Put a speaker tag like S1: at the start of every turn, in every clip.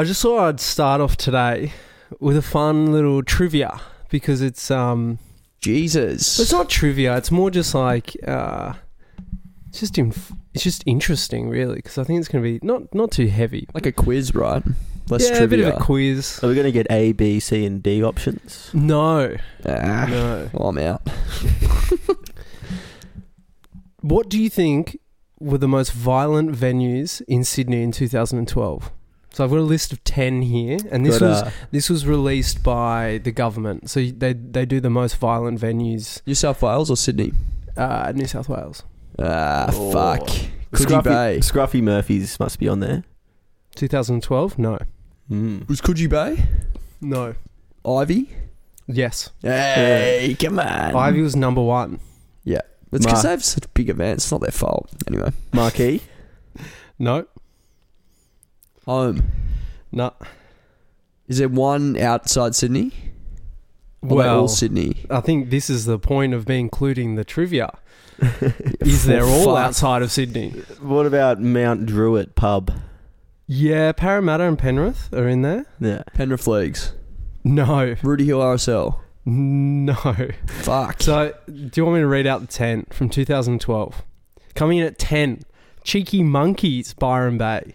S1: I just thought I'd start off today with a fun little trivia because it's um
S2: Jesus.
S1: it's not trivia. It's more just like uh, it's just inf- it's just interesting, really, because I think it's going to be not not too heavy.
S2: like a quiz, right? Less
S1: yeah,
S2: trivia.
S1: a bit of a quiz.
S3: Are we going to get A, B, C, and D options?
S1: No,
S2: Ah,
S1: no.
S2: well, I'm out.
S1: What do you think were the most violent venues in Sydney in 2012? So I've got a list of ten here, and this
S3: Got,
S1: was
S3: uh,
S1: this was released by the government. So they they do the most violent venues,
S2: New South Wales or Sydney?
S1: uh, New South Wales,
S2: Ah,
S3: Oh.
S2: fuck. Coogee
S3: Scruffy,
S2: Bay.
S3: Scruffy Murphys must be on there.
S1: 2012. No,
S3: Mm.
S2: Was Coogee Bay?
S1: no,
S2: Ivy?
S1: yes.
S2: Hey, come on.
S1: Ivy was number one.
S2: Yeah. It's because
S3: Ma-
S2: they have such big events. It's not their fault. Anyway.
S3: Marquee.
S1: No,
S2: Home.
S1: no.
S2: Is there one outside Sydney? Or
S1: Well,
S2: all Sydney.
S1: I think this is the point of me including the trivia. Is they're all
S2: Fuck.
S1: outside of Sydney?
S3: What about Mount Druitt pub?
S1: Yeah, Parramatta and Penrith are in there.
S3: Yeah.
S2: Penrith Leagues.
S1: No,
S2: Rooty Hill RSL.
S1: no.
S2: Fuck.
S1: So, do you want me to read out the 10 from 2012? Coming in at 10, Cheeky Monkeys, Byron Bay.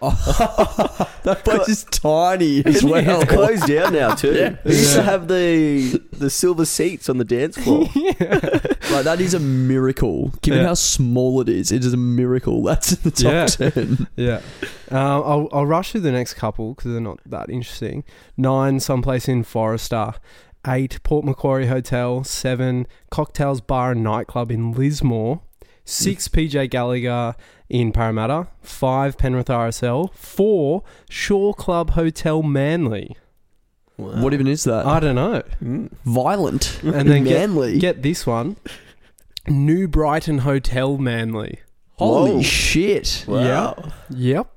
S2: that place is tiny as well.
S3: It's closed down now too.
S2: Yeah.
S3: We used to have the the silver seats on the dance floor.
S2: Like, that is a miracle. Given
S1: Yeah.
S2: how small it is, it is a miracle. That's in the top
S1: Yeah.
S2: 10.
S1: Yeah. Um, I'll, I'll rush through the next couple because they're not that interesting. Nine, someplace in Forster. Eight, Port Macquarie Hotel. Seven, Cocktails Bar and Nightclub in Lismore. Six, PJ Gallagher in Parramatta. Five, Penrith RSL. Four, Shore Club Hotel Manly.
S2: What even is that?
S1: I don't know.
S3: Mm.
S2: Violent.
S1: And then
S2: Manly.
S1: get this one New Brighton Hotel Manly.
S2: Holy
S3: Whoa.
S2: shit.
S3: Wow.
S1: Yep.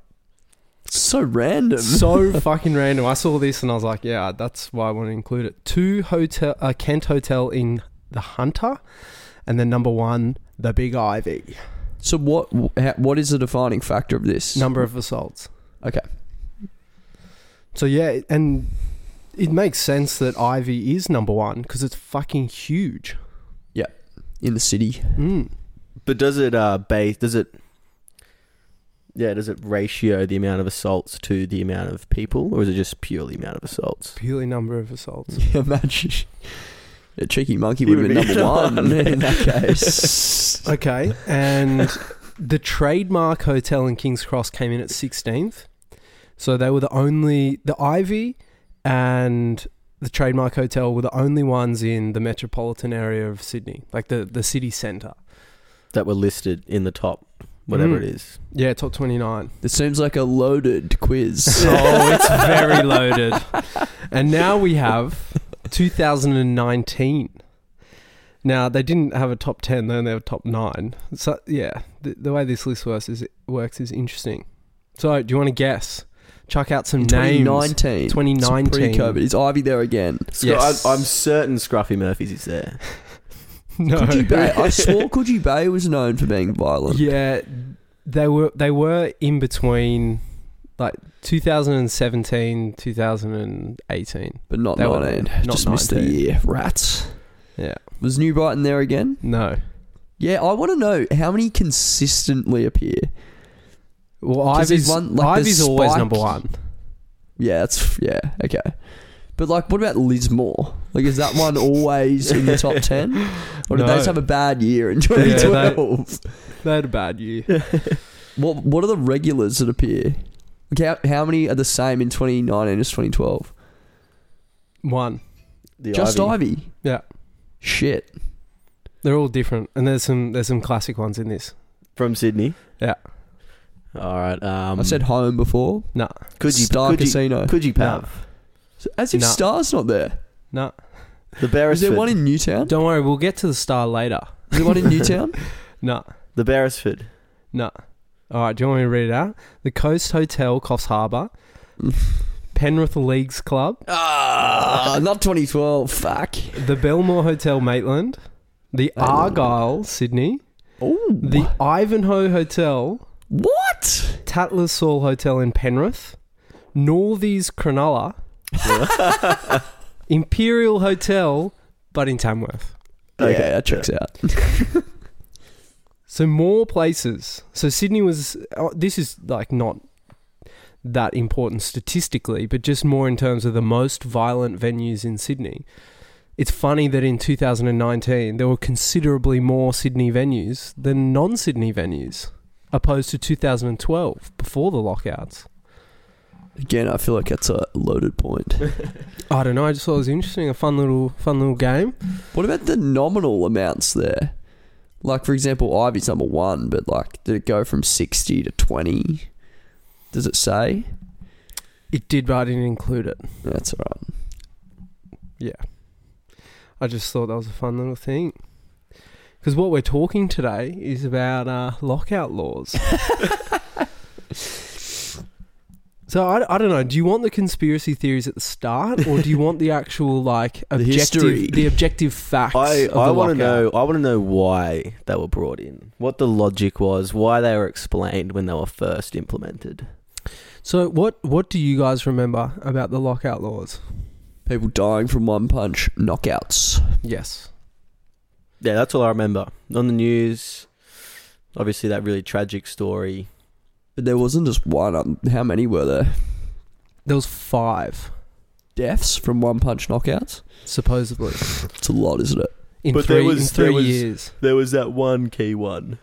S2: So random.
S1: so fucking random. I saw this and I was like, yeah, that's why I want to include it. Two hotel, uh, Kent Hotel in the Hunter, and then number one, the Big Ivy.
S2: So what what is the defining factor of this?
S1: Number of assaults.
S2: Okay.
S1: So yeah, and it makes sense that Ivy is number one because it's fucking huge.
S2: Yeah, in the city.
S1: Mm.
S3: But does it uh base does it yeah, does it ratio the amount of assaults to the amount of people, or is it just purely amount of assaults?
S1: Purely number of assaults.
S2: Imagine. A cheeky monkey would have been
S3: be
S2: number one in that case.
S1: Okay, and the Trademark Hotel in King's Cross came in at 16th. So they were the only, the Ivy and the Trademark Hotel were the only ones in the metropolitan area of Sydney, like the, the city centre.
S3: That were listed in the top whatever
S1: Mm.
S3: it is.
S1: Yeah, top 29.
S2: This seems like a loaded quiz.
S1: oh, it's very loaded. And now we have 2019. Now they didn't have a top ten; then they only have a top nine. So yeah, the, the way this list works is works is interesting. So do you want to guess? Chuck out some names.
S2: 2019.
S1: 2019.
S2: Pre-COVID. Is Ivy there again?
S3: Scru-
S1: Yes.
S3: I, I'm certain Scruffy Murphy's is there.
S1: No.
S2: Coogee Bay. I swore Coogee Bay was known for being violent.
S1: Yeah, they were they were in between like 2017, 2018.
S2: But not
S1: were
S2: 19.
S1: not
S2: Just missed the
S1: 19.
S2: year. Rats.
S1: Yeah.
S2: Was New Brighton there again?
S1: No.
S2: Yeah, I want to know how many consistently appear.
S1: Well,
S2: 'Cause he's
S1: Ivy's,
S2: one- like the
S1: Ivy's always
S2: spike-
S1: number one.
S2: Yeah, that's yeah, okay. But like, what about Lismore? Like, is that one always in the top ten, or did
S1: No.
S2: they just have a bad year in
S1: they-
S2: 2012?
S1: They had a bad year.
S2: what What are the regulars that appear? Like, how, how many are the same in 2019 as 2012?
S1: One.
S3: The
S2: Just
S3: Ivy.
S2: Ivy.
S1: Yeah.
S2: Shit.
S1: They're all different, and there's some there's some classic ones in this.
S3: from Sydney.
S1: Yeah.
S3: All right. Um,
S2: I said home before. No.
S1: Nah,
S3: Coogee,
S2: Star
S3: Coogee,
S2: Casino.
S3: Coogee Pav.
S2: As if
S1: Nah.
S2: Star's not there.
S1: nah.
S3: The Beresford.
S2: Is
S3: Beresford.
S2: there one in Newtown?
S1: Don't worry, we'll get to the star later.
S2: Is there one in Newtown?
S1: Nah,
S3: the Beresford.
S1: nah. All right, do you want me to read it out? The Coast Hotel, Coffs Harbour, Penrith Leagues Club,
S2: Ah, not 2012. Fuck.
S1: the Belmore Hotel, Maitland, the. Argyle, Sydney,
S2: Oh,
S1: the Ivanhoe Hotel,
S2: what?
S1: Tattersall Hotel in Penrith, Northies Cronulla, Imperial Hotel, but in Tamworth.
S3: Okay.
S2: Yeah, that checks out.
S1: So more places. So Sydney was. oh, This is like not that important statistically, but just more in terms of the most violent venues in Sydney. It's funny that in 2019 there were considerably more Sydney venues than non-Sydney venues, opposed to 2012 before the lockouts.
S2: Again, I feel like that's a loaded point.
S1: I don't know. I just thought it was interesting. A fun little, fun little game.
S2: what about the nominal amounts there? Like, for example, Ivy's number one, but like, did it go from 60 to 20? Does it say?
S1: It did, but I didn't include it.
S2: That's all right.
S1: Yeah. I just thought that was a fun little thing. Because what we're talking today is about uh, lockout laws. so I, I don't know. Do you want the conspiracy theories at the start, or do you want the actual like objective,
S2: history.
S1: the objective facts?
S3: I, I want to know. I want to know why they were brought in. What the logic was. Why they were explained when they were first implemented.
S1: So what what do you guys remember about the lockout laws?
S2: People dying from one punch knockouts.
S1: Yes.
S3: Yeah, that's all I remember on the news. Obviously, that really tragic story.
S2: But there wasn't just one. Um, how many were there?
S1: There was five,
S2: Deaths from one punch knockouts?
S1: supposedly,
S2: It's a lot, isn't it?
S1: in
S3: But there
S1: three
S3: was-
S1: in three
S3: there was-
S1: years.
S3: There was that one key one,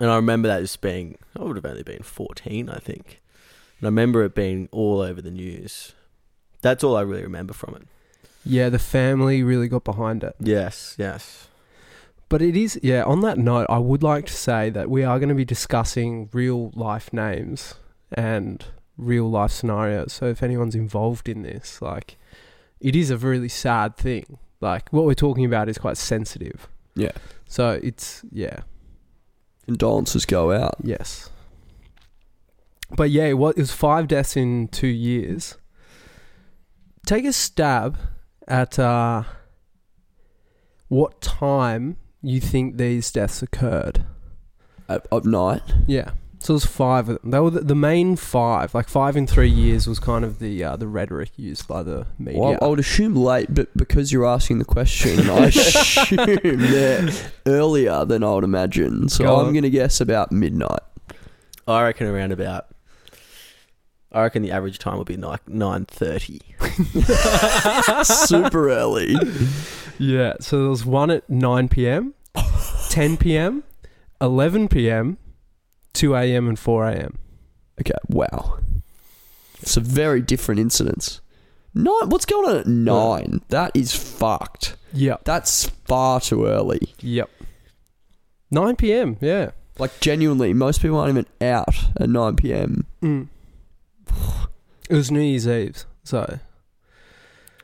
S3: and I remember that as being. I would have only been fourteen, I think. And I remember it being all over the news. That's all I really remember from it.
S1: Yeah, the family really got behind it.
S3: Yes, yes.
S1: But it is, yeah, on that note, I would like to say that we are going to be discussing real life names and real life scenarios. So if anyone's involved in this, like, it is a really sad thing. Like, what we're talking about is quite sensitive.
S2: Yeah.
S1: So it's, yeah,
S2: Condolences go out.
S1: yes. But yeah, was, it was five deaths in two years. Take a stab at uh, what time you think these deaths occurred.
S2: At, at night.
S1: Yeah. So it was five of them. They were the, the main five. Like five in three years was kind of the uh, the rhetoric used by the media.
S2: Well, I would assume late, but because you're asking the question, I assume they're earlier than I would imagine. So
S1: Go
S2: I'm
S1: on.
S2: going to guess about midnight.
S3: I reckon around about. I reckon the average time would be like nine thirty.
S2: Super early.
S1: yeah. So there was one at nine p.m., ten p.m., eleven p.m., two a.m., and four a.m.
S2: Okay, wow. It's a very different incidents. Nine. What's going on at nine? That is fucked.
S1: Yep.
S2: That's far too early.
S1: Yep. Nine p.m. Yeah.
S2: Like genuinely, most people aren't even out at nine p.m.
S1: Mm. It was New Year's Eve. So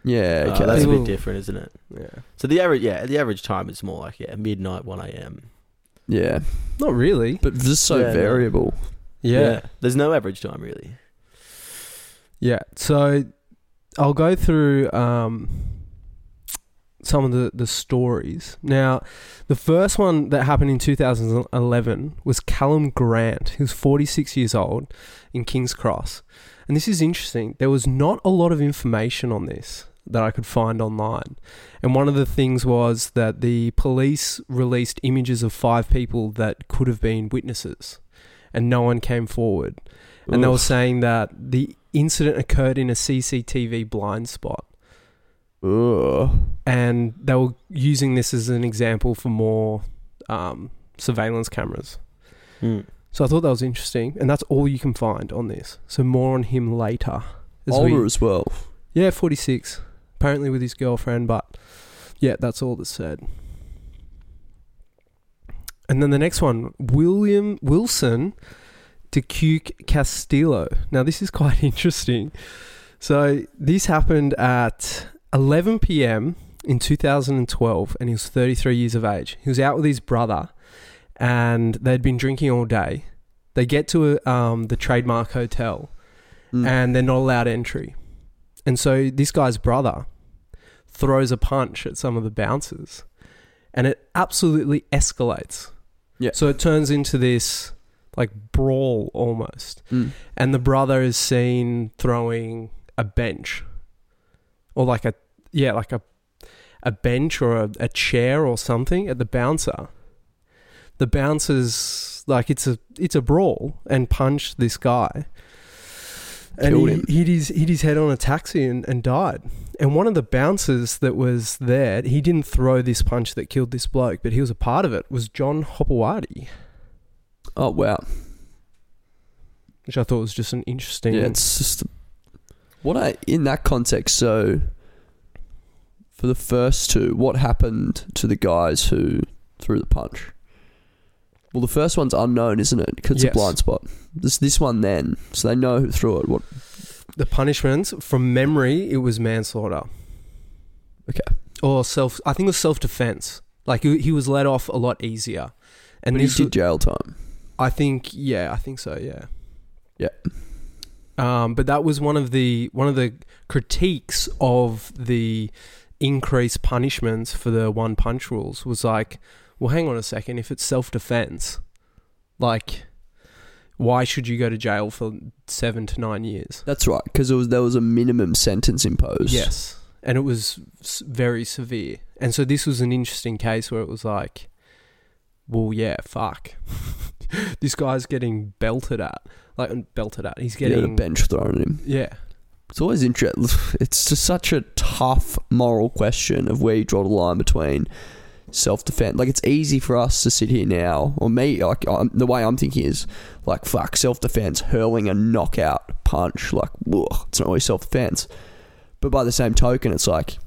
S2: Yeah,
S3: Uh,
S2: okay.
S3: that's a bit different, isn't it?
S1: yeah.
S3: So the average, yeah, the average time is more like yeah, midnight, one a.m.
S2: yeah,
S1: Not really.
S2: but just so
S3: Yeah, no.
S2: variable.
S1: Yeah.
S3: there's no average time really.
S1: Yeah. So I'll go through um, some of the, the stories. Now, the first one that happened in 2011 was Callum Grant. He was 46 years old in King's Cross. And this is interesting. There was not a lot of information on this that I could find online. And one of the things was that the police released images of five people that could have been witnesses. and no one came forward. And they were saying that the incident occurred in a CCTV blind spot.
S2: Ugh.
S1: And they were using this as an example for more um, surveillance cameras.
S3: Mm.
S1: So I thought that was interesting. And that's all you can find on this. So more on him later. as we-
S2: Older as well.
S1: yeah, 46. Apparently with his girlfriend, but yeah, that's all that's said. And then the next one, William Wilson de Cuke Castillo. Now, this is quite interesting. So, this happened at 11 p.m. in 2012, and he was 33 years of age. He was out with his brother, and they'd been drinking all day. They get to um, the trademark hotel,
S2: Mm.
S1: and they're not allowed entry. And so this guy's brother throws a punch at some of the bouncers and it absolutely escalates.
S2: Yeah.
S1: So it turns into this like brawl almost.
S2: Mm.
S1: And the brother is seen throwing a bench or like a yeah, like a a bench or a, a chair or something at the bouncer. The bouncers like it's a it's a brawl and punched this guy. And
S2: Killed
S1: he
S2: him.
S1: hit his hit his head on a taxi and, and died. And one of the bouncers that was there, he didn't throw this punch that killed this bloke, but he was a part of it, was John Hopoate,
S2: Oh wow.
S1: which I thought was just an interesting
S2: Yeah, it's just what I in that context. So, for the first two, what happened to the guys who threw the punch? Well, the first one's unknown, isn't it? Because it's
S1: Yes.
S2: a blind spot. This this one then, so they know who threw it. What?
S1: the punishments from memory it was manslaughter
S2: Okay,
S1: or self i think it was self-defense like he, he was let off a lot easier and
S2: and he
S1: this
S2: did jail time.
S1: i think yeah i think so yeah
S2: Yeah.
S1: um, but that was one of the one of the critiques of the increased punishments for the one punch rules was like well hang on a second if it's self-defense like why should you go to jail for seven to nine years
S2: That's right, because there was there was a minimum sentence imposed.
S1: Yes, and it was s- very severe. And so this was an interesting case where it was like, well, yeah, fuck, this guy's getting belted at, like belted at. He's
S2: yeah, the
S1: getting
S2: bench thrown at him.
S1: yeah,
S2: It's always interesting. It's just such a tough moral question of where you draw the line between self defense. Like it's easy for us to sit here now, or me. Like I'm, the way I'm thinking is like fuck self defense, hurling a knockout punch. Like ugh, it's not really self defense. But by the same token, it's like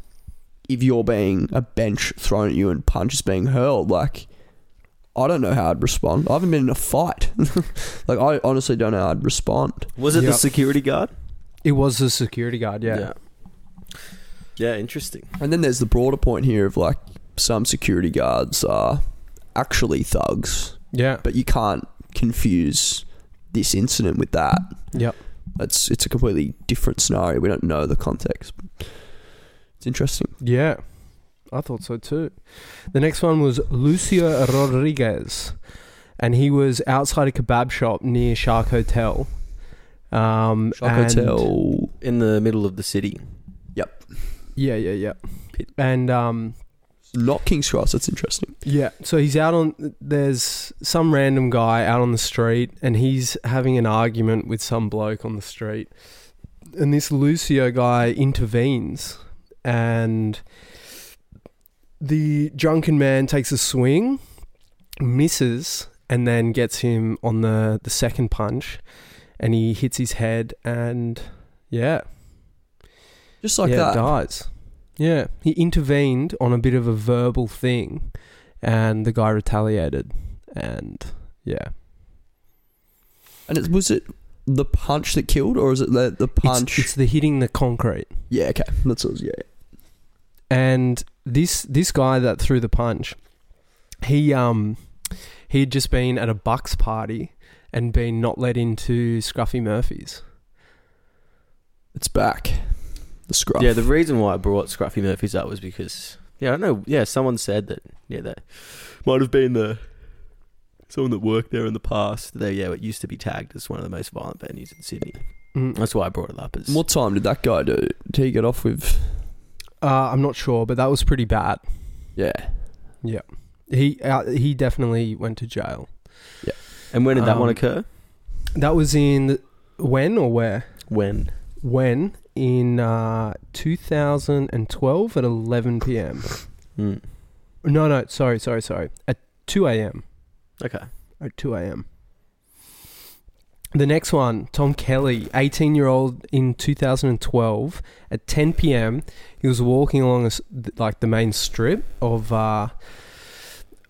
S2: if you're being a bench thrown at you and punches being hurled, like. I don't know how I'd respond. I haven't been in a fight. like I honestly don't know how I'd respond.
S3: Was it
S1: Yep.
S3: the security guard?
S1: it was the security guard. Yeah,
S3: Yeah. Yeah, interesting.
S2: And then there's the broader point here of like some security guards are actually thugs,
S1: yeah,
S2: but you can't confuse this incident with that.
S1: yep.
S2: It's it's a completely different scenario. We don't know the context. It's interesting.
S1: Yeah, I thought so too. The next one was Lucio Rodriguez, and he was outside a kebab shop near Shark Hotel. Um,
S2: Shark
S1: and-
S2: Hotel.
S3: In the middle of the city.
S2: Yep.
S1: Yeah, yeah, yeah. And um,
S2: Not King's Cross. That's interesting.
S1: Yeah, so he's out on. There's some random guy out on the street, and he's having an argument with some bloke on the street. And this Lucio guy intervenes, and the drunken man takes a swing, misses, and then gets him on the, the second punch, and he hits his head, and yeah,
S2: Just like
S1: yeah,
S2: that.
S1: dies. Yeah, he intervened on a bit of a verbal thing, and the guy retaliated, and yeah,
S2: And it, was it the punch that killed, or is it the the
S1: It's-
S2: punch?
S1: It's, the hitting the concrete,
S2: yeah. Okay. That's what was, yeah.
S1: and this this guy that threw the punch, he um he had just been at a Bucks party and been not let into Scruffy Murphy's.
S2: It's back. The scruff.
S3: Yeah, the reason why I brought Scruffy Murphy's up was because yeah, I don't know. Yeah, someone said that. Yeah, that might have been the someone that worked there in the past. They yeah, it used to be tagged as one of the most violent venues in Sydney.
S1: Mm.
S3: That's why I brought it up. As
S2: What time did that guy do? Did he get off with?
S1: Uh, I'm not sure, but that was pretty bad.
S2: Yeah. Yeah.
S1: He uh, he definitely went to jail. Yeah.
S3: And when did that one
S1: um,
S3: occur?
S1: That was in when or where?
S3: When?
S1: When in uh, 2012 at 11 p.m.
S3: Hmm.
S1: No, no, sorry, sorry, sorry. At 2 a.m.
S3: Okay.
S1: At 2 a.m. The next one, Tom Kelly, 18 year old in 2012 at 10 p.m. He was walking along a like the main strip of uh,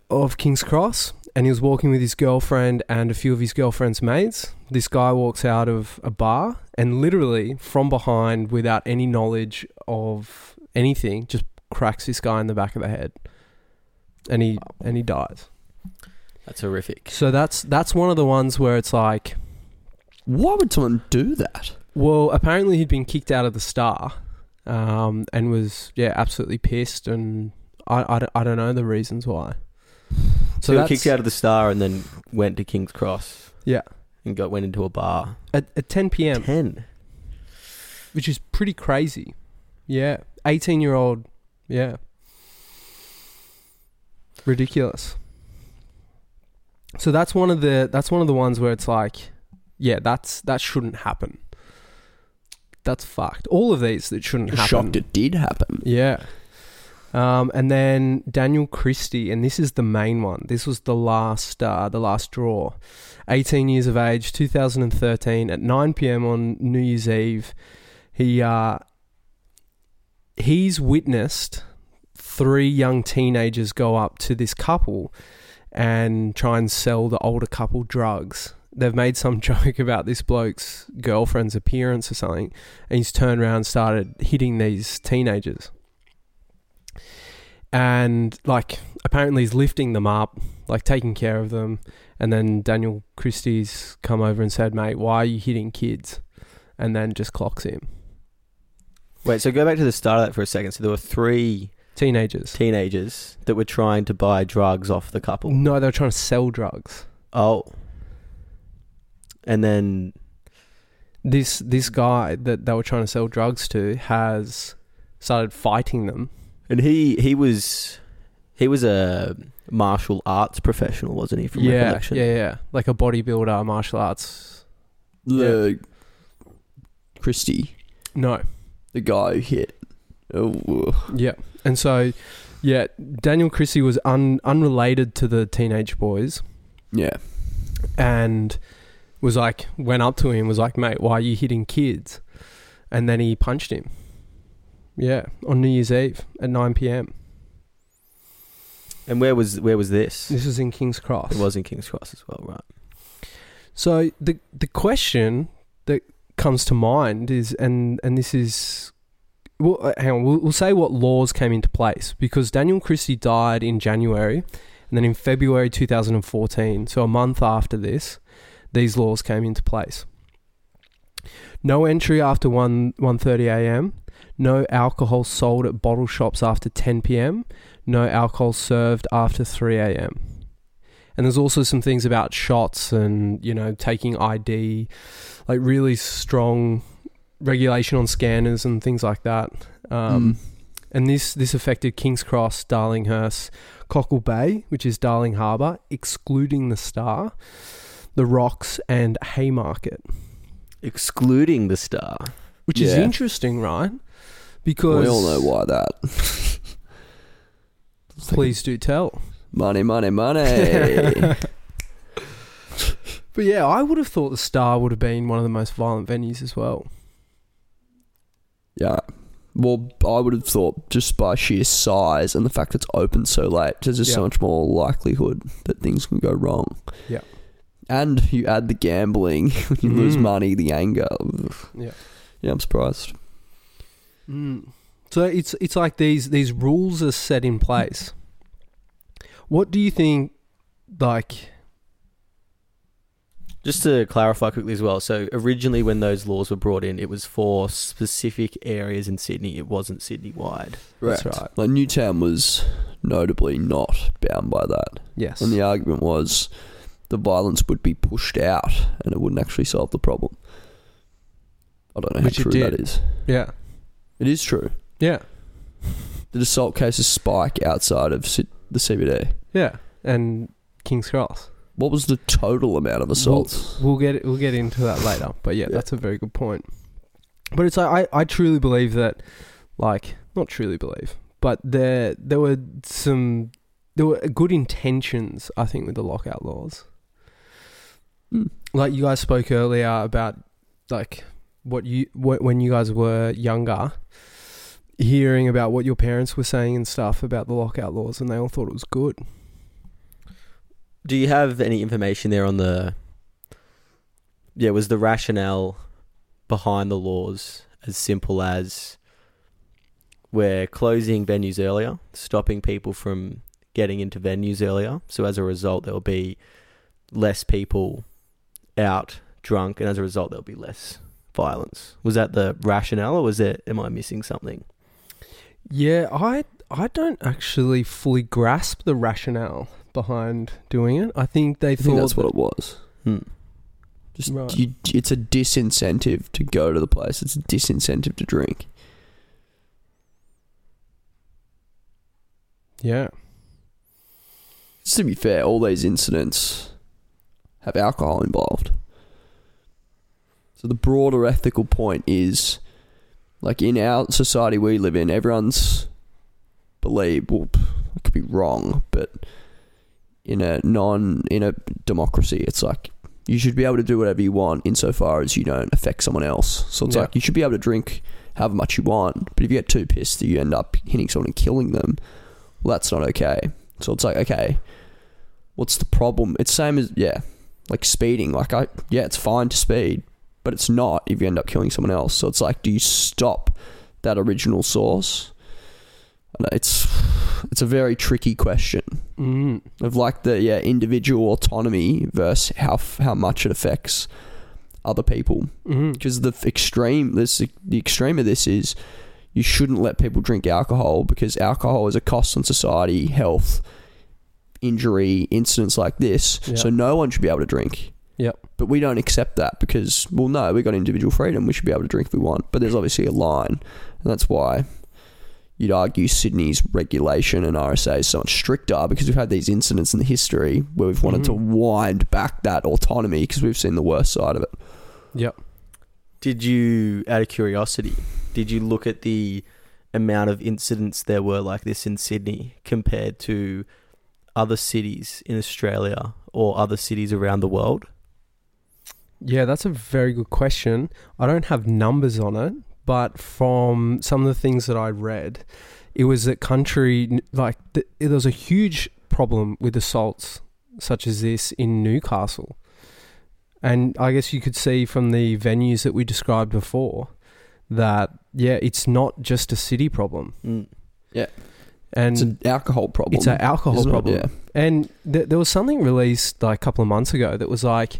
S1: of King's Cross, and he was walking with his girlfriend and a few of his girlfriend's mates. This guy walks out of a bar and literally from behind, without any knowledge of anything, just cracks this guy in the back of the head, and he and he dies.
S3: That's horrific.
S1: So that's that's one of the ones where it's like,
S2: Why would someone do that?
S1: well, apparently he'd been kicked out of the Star, um, and was yeah absolutely pissed, and I, I, don't- I don't know the reasons why.
S3: So, he
S1: that's-
S3: kicked out of the Star and then went to King's Cross
S1: Yeah,
S3: and got went into a bar.
S1: at at 10 p.m.
S3: Ten.
S1: which is pretty crazy. Yeah, 18 year old. Yeah, ridiculous. So that's one of the that's one of the ones where it's like, yeah, that's that shouldn't happen. That's fucked. All of these that shouldn't happen.
S2: Shocked it did happen.
S1: Yeah. Um, and then Daniel Christie, and this is the main one. This was the last, uh, the last draw. 18 years of age, 2013, at 9 p.m. on New Year's Eve. He, uh, he's witnessed three young teenagers go up to this couple and try and sell the older couple drugs. They've made some joke about this bloke's girlfriend's appearance or something, and he's turned around and started hitting these teenagers. And like apparently he's lifting them up, like taking care of them, and then Daniel Christie's come over and said, "Mate, why are you hitting kids?" And then just clocks him.
S3: Wait, so go back to the start of that for a second. So there were three
S1: Teenagers.
S3: teenagers that were trying to buy drugs off the couple.
S1: No, they were trying to sell drugs.
S3: Oh. And then
S1: This this guy that they were trying to sell drugs to has started fighting them.
S3: And he he was he was a martial arts professional, wasn't he? From
S1: yeah,
S3: recollection.
S1: yeah, yeah, like a bodybuilder, martial arts.
S2: The Christie,
S1: No,
S2: the guy who hit. Oh,
S1: Yeah. And so, yeah, Daniel Christie was un- unrelated to the teenage boys
S2: yeah.
S1: and was like, went up to him, was like, mate, why are you hitting kids? And then he punched him. Yeah, on New Year's Eve at 9 p.m.
S3: And where was where was this?
S1: This was in King's Cross.
S3: It was in King's Cross as well, right?
S1: So the the question that comes to mind is, and and this is, well, uh, hang on, we'll, we'll say what laws came into place because Daniel Christie died in January, and then in February 2014, so a month after this, these laws came into place. No entry after 1 1:30 a.m. No alcohol sold at bottle shops after 10 p.m. No alcohol served after 3 a.m. And there's also some things about shots and, you know, taking ID, like really strong regulation on scanners and things like that. Um,
S2: Mm.
S1: And this, this affected King's Cross, Darlinghurst, Cockle Bay, which is Darling Harbour, excluding the Star, the Rocks, and Haymarket,
S3: Excluding the star.
S1: which is interesting, right? Because
S2: We all know why that.
S1: Please do tell.
S2: Money, money, money.
S1: But yeah, I would have thought the Star would have been one of the most violent venues as well.
S2: yeah. Well, I would have thought just by sheer size and the fact it's open so late, there's just so much more likelihood that things can go wrong.
S1: Yeah.
S2: And you add the gambling, when you lose
S1: Mm.
S2: money, the anger.
S1: Yeah.
S2: Yeah, I'm surprised.
S1: Mm. So it's it's like these these rules are set in place. What do you think? Like,
S3: Just to clarify quickly as well, so originally when those laws were brought in, it was for specific areas in Sydney. It wasn't Sydney wide.
S1: That's right.
S2: Like Newtown was notably not bound by that.
S1: yes,
S2: And the argument was the violence would be pushed out and it wouldn't actually solve the problem. I don't know
S1: Which
S2: how true that is.
S1: yeah,
S2: It is true.
S1: yeah,
S2: Did assault cases spike outside of C- the CBD?
S1: yeah, and King's Cross.
S2: what was the total amount of assaults?
S1: We'll, we'll get we'll get into that later. But yeah,
S2: Yeah.
S1: that's a very good point. But it's like I, I truly believe that, like not truly believe, but there there were some there were good intentions. I think with the lockout laws.
S2: Hmm.
S1: Like you guys spoke earlier about like what you wh- when you guys were younger, hearing about what your parents were saying and stuff about the lockout laws, and they all thought it was good.
S3: Do you have any information there on the? Yeah, was the rationale behind the laws as simple as we're closing venues earlier, stopping people from getting into venues earlier, so as a result there will be less people out drunk, and as a result there'll be less violence. Was that the rationale, or was it? Am I missing something?
S1: Yeah, I I don't actually fully grasp the rationale behind doing it. I think they
S2: I
S1: thought
S2: think that's what it was.
S3: Hmm.
S2: Just
S1: Right.
S2: you, it's a disincentive to go to the place. It's a disincentive to drink.
S1: yeah.
S2: Just to be fair, all these incidents have alcohol involved. So the broader ethical point is like in our society we live in, everyone's believe well I could be wrong, but in a non in a democracy it's like you should be able to do whatever you want insofar as you don't affect someone else. So it's
S1: Yeah.
S2: like you should be able to drink however much you want, but if you get too pissed that you end up hitting someone and killing them, well that's not okay. So it's like, okay, what's the problem? It's same as yeah, like speeding. Like I yeah, it's fine to speed, but it's not if you end up killing someone else. So it's like, do you stop that original source? It's it's a very tricky question
S1: Mm.
S2: of like the yeah individual autonomy versus how how much it affects other people. Because the extreme this the extreme of this is you shouldn't let people drink alcohol because alcohol is a cost on society, health, injury, incidents like this.
S1: Yeah.
S2: So no one should be able to drink.
S1: Yep.
S2: But we don't accept that because well no, we've got individual freedom. We should be able to drink if we want. But there's obviously a line. And that's why you'd argue Sydney's regulation and RSA is so much stricter because we've had these incidents in the history where we've wanted to
S1: Mhm.
S2: wind back that autonomy because we've seen the worst side of it.
S1: Yep.
S3: Did you, out of curiosity, did you look at the amount of incidents there were like this in Sydney compared to other cities in Australia or other cities around the world?
S1: Yeah, that's a very good question. I don't have numbers on it, but from some of the things that I read, it was that country like th- there was a huge problem with assaults such as this in Newcastle. And I guess you could see from the venues that we described before that yeah, it's not just a city problem.
S3: Mm.
S1: And
S2: It's an alcohol problem.
S1: it's an alcohol
S2: isn't it?
S1: problem.
S2: Yeah.
S1: And th- there was something released like a couple of months ago that was like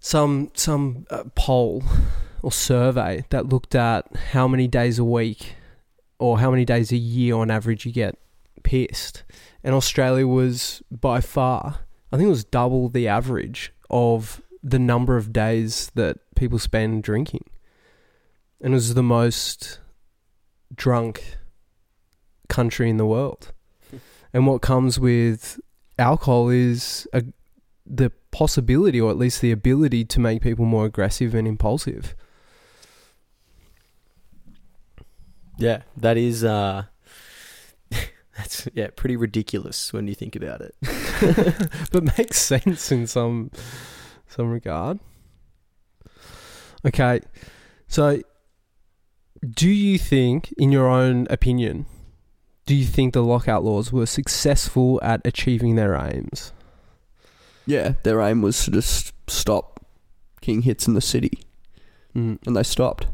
S1: some some uh, poll or survey that looked at how many days a week or how many days a year on average you get pissed. And Australia was by far, I think it was double the average of the number of days that people spend drinking. And it was the most drunk country in the world. And what comes with alcohol is a, the possibility, or at least the ability, to make people more aggressive and impulsive.
S3: Yeah, that is uh that's yeah, pretty ridiculous when you think about it.
S1: but makes sense in some some regard. Okay, so do you think, in your own opinion, do you think the lockout laws were successful at achieving their aims?
S2: Yeah, their aim was to just stop king hits in the city,
S1: Mm.
S2: and they stopped.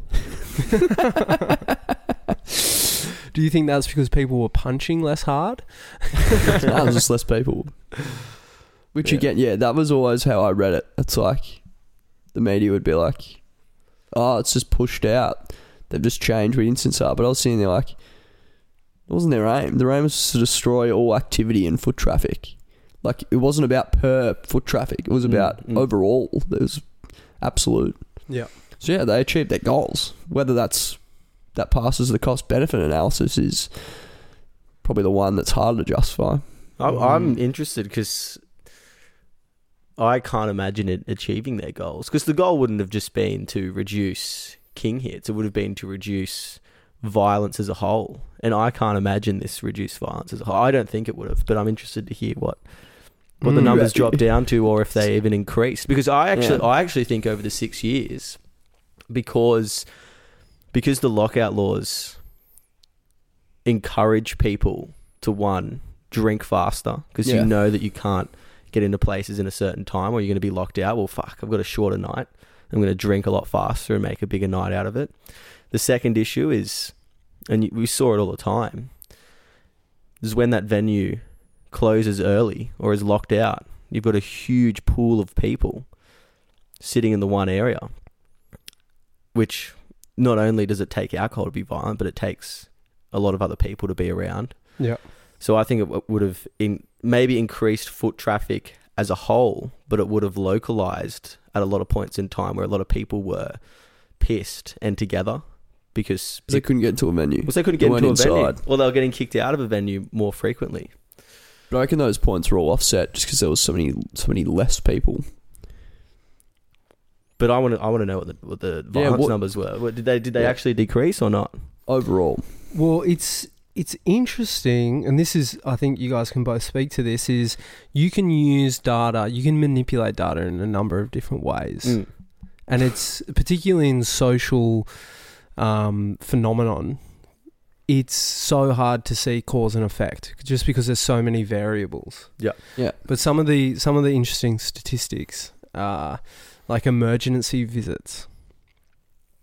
S1: Do you think that's because people were punching less hard?
S2: that was just less people. Which
S1: Yeah.
S2: again, yeah, that was always how I read it. It's like the media would be like, "Oh, it's just pushed out. They've just changed what incidents are." But I was sitting there like, it wasn't their aim. Their aim was to destroy all activity and foot traffic. Like it wasn't about per foot traffic. It was
S3: Mm,
S2: about
S3: mm.
S2: overall. It was absolute.
S1: Yeah.
S2: So yeah, they achieved their goals. Whether that's that passes the cost benefit analysis is probably the one that's harder to justify.
S3: I, I'm interested because I can't imagine it achieving their goals because the goal wouldn't have just been to reduce king hits; it would have been to reduce violence as a whole. And I can't imagine this reduced violence as a whole. I don't think it would have, but I'm interested to hear what what the
S1: Mm.
S3: numbers drop down to, or if they even increased. Because I actually,
S2: Yeah.
S3: I actually think over the six years, because because the lockout laws encourage people to one drink faster because
S2: Yeah.
S3: you know that you can't get into places in a certain time or you're going to be locked out. Well, fuck, I've got a shorter night. I'm going to drink a lot faster and make a bigger night out of it. The second issue is, and you- we saw it all the time, is when that venue closes early or is locked out. You've got a huge pool of people sitting in the one area, which not only does it take alcohol to be violent, but it takes a lot of other people to be around.
S1: Yeah.
S3: So I think it would have in, maybe increased foot traffic as a whole, but it would have localized at a lot of points in time where a lot of people were pissed and together because
S2: They couldn't get into a venue.
S3: because they couldn't
S2: They
S3: get into a
S2: weren't
S3: venue,
S2: inside.
S3: or they were getting kicked out of a venue more frequently.
S2: But I reckon those points were all offset just because there was so many, so many less people.
S3: But I want to I want to know what the what the
S2: Yeah,
S3: violence
S2: what-
S3: numbers were. What, did they did they
S2: Yeah.
S3: actually decrease or not?
S2: Overall,
S1: Well, it's it's interesting, and this is I think you guys can both speak to this. Is you can use data, you can manipulate data in a number of different ways,
S3: Mm.
S1: and it's particularly in social um, phenomenon. It's so hard to see cause and effect just because there's so many variables.
S3: Yeah.
S2: Yeah.
S1: But some of the some of the interesting statistics are like emergency visits.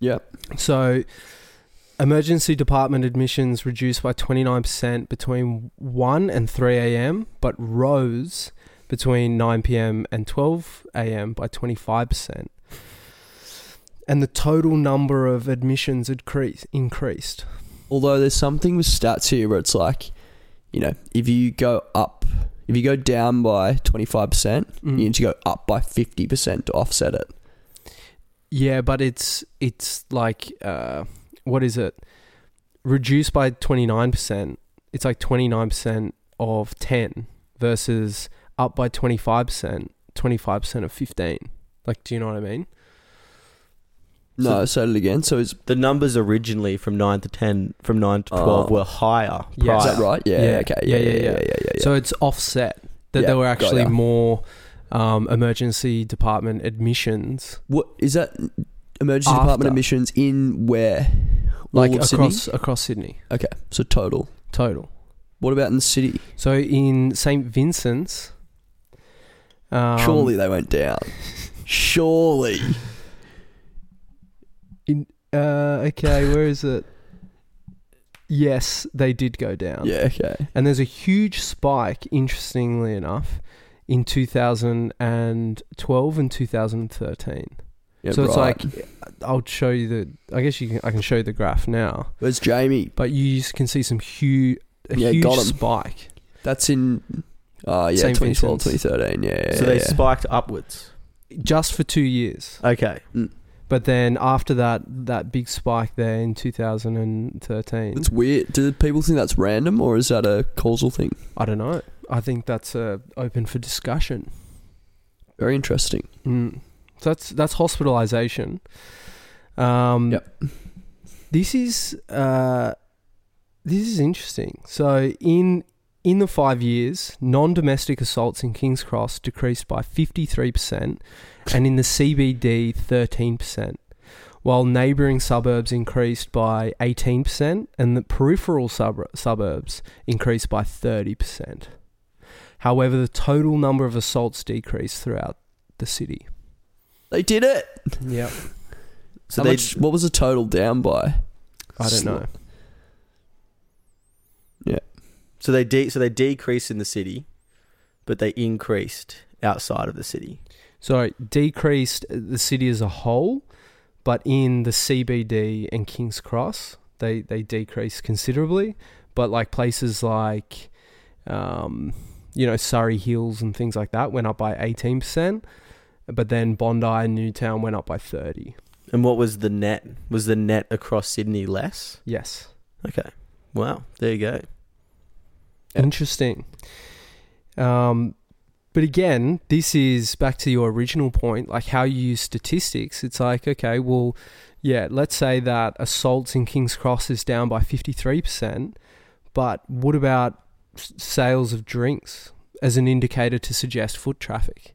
S2: yeah,
S1: So, emergency department admissions reduced by 29% between 1 and 3 a.m., but rose between 9 p.m. and 12 a.m. by 25%. And the total number of admissions increased.
S2: Although there's something with stats here where it's like, you know, if you go up, if you go down by 25%,
S1: Mm.
S2: you need to go up by 50% to offset it.
S1: Yeah, but it's it's like uh, what is it? Reduced by twenty nine percent. It's like twenty nine percent of ten versus up by twenty five percent. Twenty five percent of fifteen. Like, do you know what I mean?
S2: No, say it again. So is,
S3: The numbers originally from nine to ten, from nine to twelve,
S2: Oh.
S3: were higher.
S1: Yeah.
S2: is
S3: prior.
S2: that right? Yeah,
S1: Yeah.
S2: okay.
S1: Yeah,
S2: Yeah,
S1: yeah,
S2: yeah, yeah,
S1: yeah.
S2: yeah, yeah. yeah.
S1: So it's offset that
S2: Yeah,
S1: there were
S2: got
S1: actually
S2: ya.
S1: more um, emergency department admissions,
S2: what is that? Emergency
S1: After.
S2: department admissions in where?
S1: like
S2: All of
S1: across
S2: Sydney?
S1: across Sydney
S2: Okay, so total.
S1: total.
S2: What about in the city?
S1: So in St Vincent's, um,
S2: Surely they went down. Surely.
S1: In uh, okay, where is it? Yes, they did go down.
S2: Yeah, okay.
S1: And there's a huge spike, interestingly enough, in 2012 and 2013.
S2: Yeah,
S1: so it's like I'll show you the. I guess you can. I can show you the graph now,
S2: Where's Jamie?
S1: but you s- can see some huge, a
S2: Yeah,
S1: huge
S2: got 'em.
S1: spike.
S2: That's in. Oh, yeah,
S1: St.
S2: 2012,
S1: Vincent's.
S2: 2013. Yeah, yeah.
S3: So they
S2: yeah.
S3: spiked upwards.
S1: just for two years.
S3: Okay.
S1: But then after that, that big spike there in 2013.
S2: It's weird. Do people think that's random or is that a causal thing?
S1: I don't know. I think that's uh, open for discussion.
S2: Very interesting.
S1: Mm. So that's that's hospitalization. Um,
S2: Yep.
S1: This is uh, this is interesting. So in in the five years, non-domestic assaults in Kings Cross decreased by fifty three percent, and in the CBD thirteen percent. While neighbouring suburbs increased by 18% and the peripheral sub- suburbs increased by 30%. However, the total number of assaults decreased throughout the city.
S2: They did it.
S1: Yeah.
S3: So
S2: How
S3: they
S2: much, what was the total down by?
S1: I don't know.
S3: So they de- so they decreased in the city, but they increased outside of the city.
S1: So decreased the city as a whole, but in the CBD and King's Cross, they they decreased considerably. But like places like, um, you know, Surry Hills and things like that went up by eighteen percent. But then Bondi and Newtown went up by thirty.
S3: And what was the net? Was the net across Sydney less?
S1: Yes.
S3: Okay. Wow. There you go.
S1: Interesting. Um, But again, this is back to your original point, like how you use statistics. It's like, okay, well, yeah, let's say that assaults in King's Cross is down by 53%, but what about sales of drinks as an indicator to suggest foot traffic?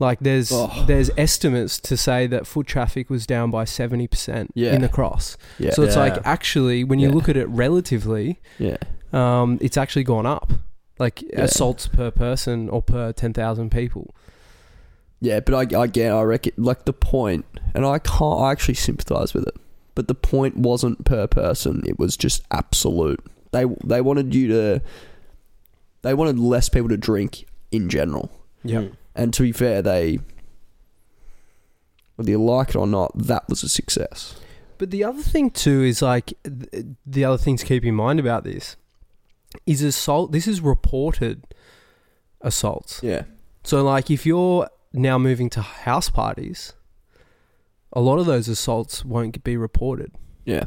S1: Like there's
S2: Oh.
S1: there's estimates to say that foot traffic was down by 70%
S2: Yeah.
S1: in the cross.
S2: Yeah.
S1: So it's
S3: Yeah.
S1: like actually when you
S2: Yeah.
S1: look at it relatively,
S2: yeah.
S1: um, it's actually gone up. Like
S2: Yeah.
S1: assaults per person or per 10,000 people.
S2: Yeah, but I, again, I reckon like the point, and I can't. I actually sympathise with it, but the point wasn't per person. It was just absolute. They they wanted you to. They wanted less people to drink in general,
S3: Yeah.
S2: And to be fair, they. Whether you like it or not, that was a success.
S1: But the other thing too is like the other thing to keep in mind about this is assault. This is reported assaults.
S2: Yeah,
S1: So like if you're now moving to house parties, a lot of those assaults won't be reported.
S2: yeah,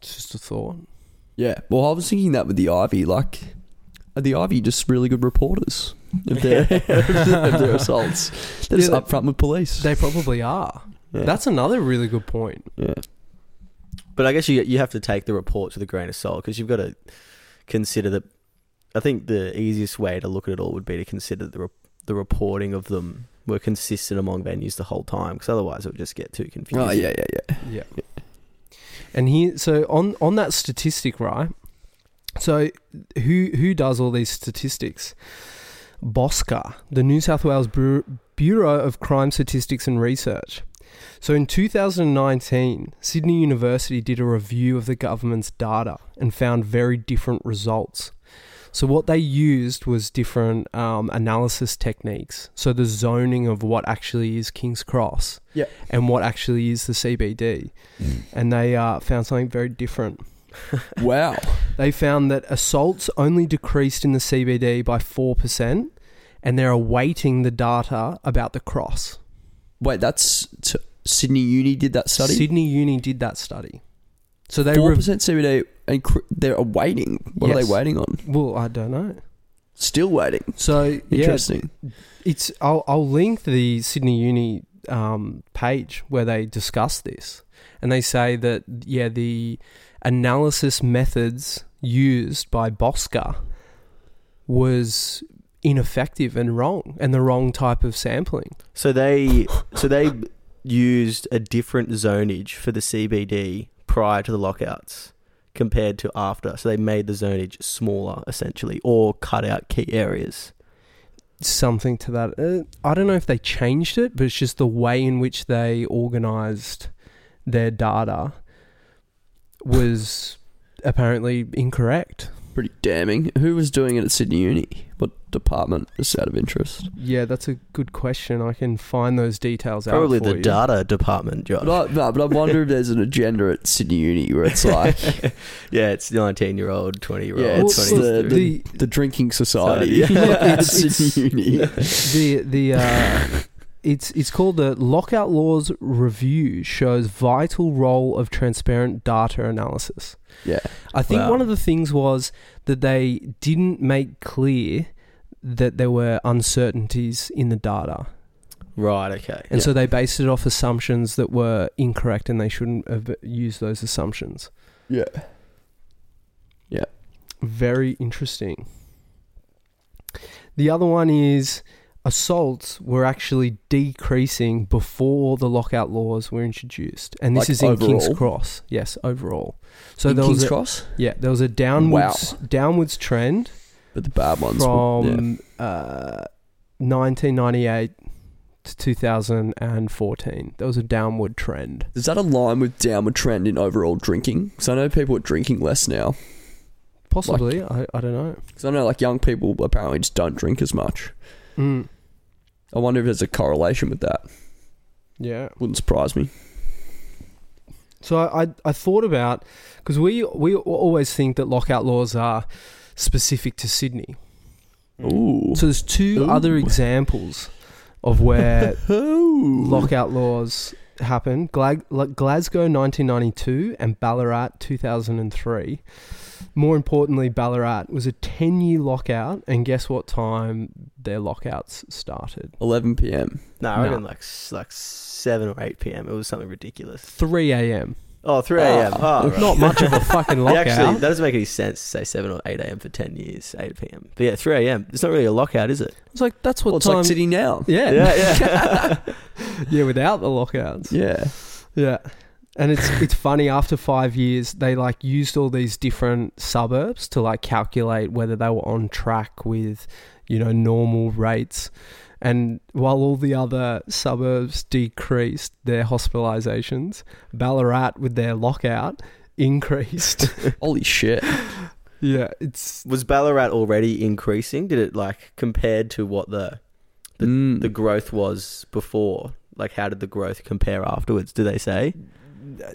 S1: It's just a thought.
S2: yeah. Well, I was thinking that with the Ivy, like, are the Ivy just really good reporters of their, of their assaults? They're just
S1: Yeah,
S2: upfront with police.
S1: They probably are.
S2: Yeah.
S1: That's another really good point.
S2: yeah.
S3: But I guess you you have to take the reports with a grain of salt because you've got to consider that. I think the easiest way to look at it all would be to consider the re- the reporting of them were consistent among venues the whole time because otherwise it would just get too confusing.
S2: Oh yeah, yeah, yeah.
S1: Yeah. And here, so on on that statistic, right? So who who does all these statistics? Bosca, the New South Wales Bureau, Bureau of Crime Statistics and Research. So in 2019, Sydney University did a review of the government's data and found very different results. So what they used was different um, analysis techniques. So the zoning of what actually is King's Cross,
S2: Yeah.
S1: and what actually is the CBD, and they uh, found something very different.
S2: Wow.
S1: They found that assaults only decreased in the CBD by four percent, and they're awaiting the data about the cross.
S2: Wait, that's t- Sydney Uni did that study.
S1: Sydney Uni did that study. So they
S2: Four
S1: rev-
S2: percent CBD, and cr- they're waiting. What are they waiting on?
S1: well, I don't know.
S2: Still waiting.
S1: So yeah,
S2: Interesting.
S1: it's I'll I'll link the Sydney Uni um, page where they discuss this, and they say that yeah the analysis methods used by Bosca was ineffective and wrong, and the wrong type of sampling.
S3: So they so they used a different zonage for the CBD prior to the lockouts compared to after. So they made the zonage smaller essentially or cut out key areas.
S1: Something to that. Uh, I don't know if they changed it, but it's just the way in which they organized their data was apparently incorrect.
S2: Pretty damning. Who was doing it at Sydney Uni? What department? Just out of interest.
S1: Yeah, that's a good question. I can find those details out.
S3: Probably
S1: for
S3: the
S1: you.
S3: data department, Josh.
S2: But I, no, but I wonder if there's an agenda at Sydney Uni where it's like,
S3: yeah, it's nineteen year old, twenty year old,
S2: yeah, it's
S1: Well,
S2: the,
S1: the-
S2: the, the drinking society
S3: Society.
S2: at
S1: It's-
S2: Sydney Uni.
S1: the the uh, it's it's called the Lockout Laws Review shows vital role of transparent data analysis.
S2: Yeah.
S1: I think
S3: Wow.
S1: one of the things was that they didn't make clear that there were uncertainties in the data.
S3: Right, okay.
S1: And
S2: Yeah.
S1: so they based it off assumptions that were incorrect and they shouldn't have used those assumptions.
S2: Yeah. Yeah.
S1: Very interesting. The other one is assaults were actually decreasing before the lockout laws were introduced, and this
S2: Like
S1: is in King's? Cross. Yes, overall. So
S2: In
S1: there
S2: King's
S1: was a,
S2: Cross?
S1: yeah, there was a downwards downwards trend
S2: But the bad ones. were- yeah.
S1: from uh, 1998 to 2014. There was a downward trend.
S2: Does that align with downward trend in overall drinking? Because I know people are drinking less now.
S1: Possibly, I, I don't know.
S2: Because I know like young people apparently just don't drink as much.
S1: Mm,
S2: I wonder if there's a correlation with that.
S1: yeah.
S2: Wouldn't surprise me.
S1: So I, I, I thought about because we we always think that lockout laws are specific to Sydney.
S2: Ooh.
S1: So there's two
S2: Ooh.
S1: other examples of where lockout laws happened Gla- Glasgow 1992 and Ballarat 2003. More importantly, Ballarat was a 10 year lockout, and guess what time their lockouts started?
S2: 11 p.m.
S3: No, I
S1: No.
S3: reckon like s- like seven or eight p.m. It was something ridiculous.
S1: 3 a.m.
S3: Oh, 3 a.m. Ah. Oh, right.
S1: Not much of a fucking
S3: Yeah,
S1: lockout.
S3: Actually, that doesn't make any sense to say 7 or 8 a.m. for 10 years, 8 p.m. But yeah, 3 a.m. It's not really a lockout, is it?
S1: it's like that's what
S2: Well, it's
S1: time.
S2: like City now.
S1: yeah,
S3: Yeah, yeah.
S1: yeah, without the lockouts.
S2: Yeah.
S1: Yeah. And it's it's funny after 5 years they like used all these different suburbs to like calculate whether they were on track with you know normal rates and while all the other suburbs decreased their hospitalizations Ballarat with their lockout increased.
S2: Holy shit.
S1: yeah, it's
S3: Was Ballarat already increasing? Did it like compared to what the the,
S2: Mm.
S3: the growth was before? Like, how did the growth compare afterwards? Do they say?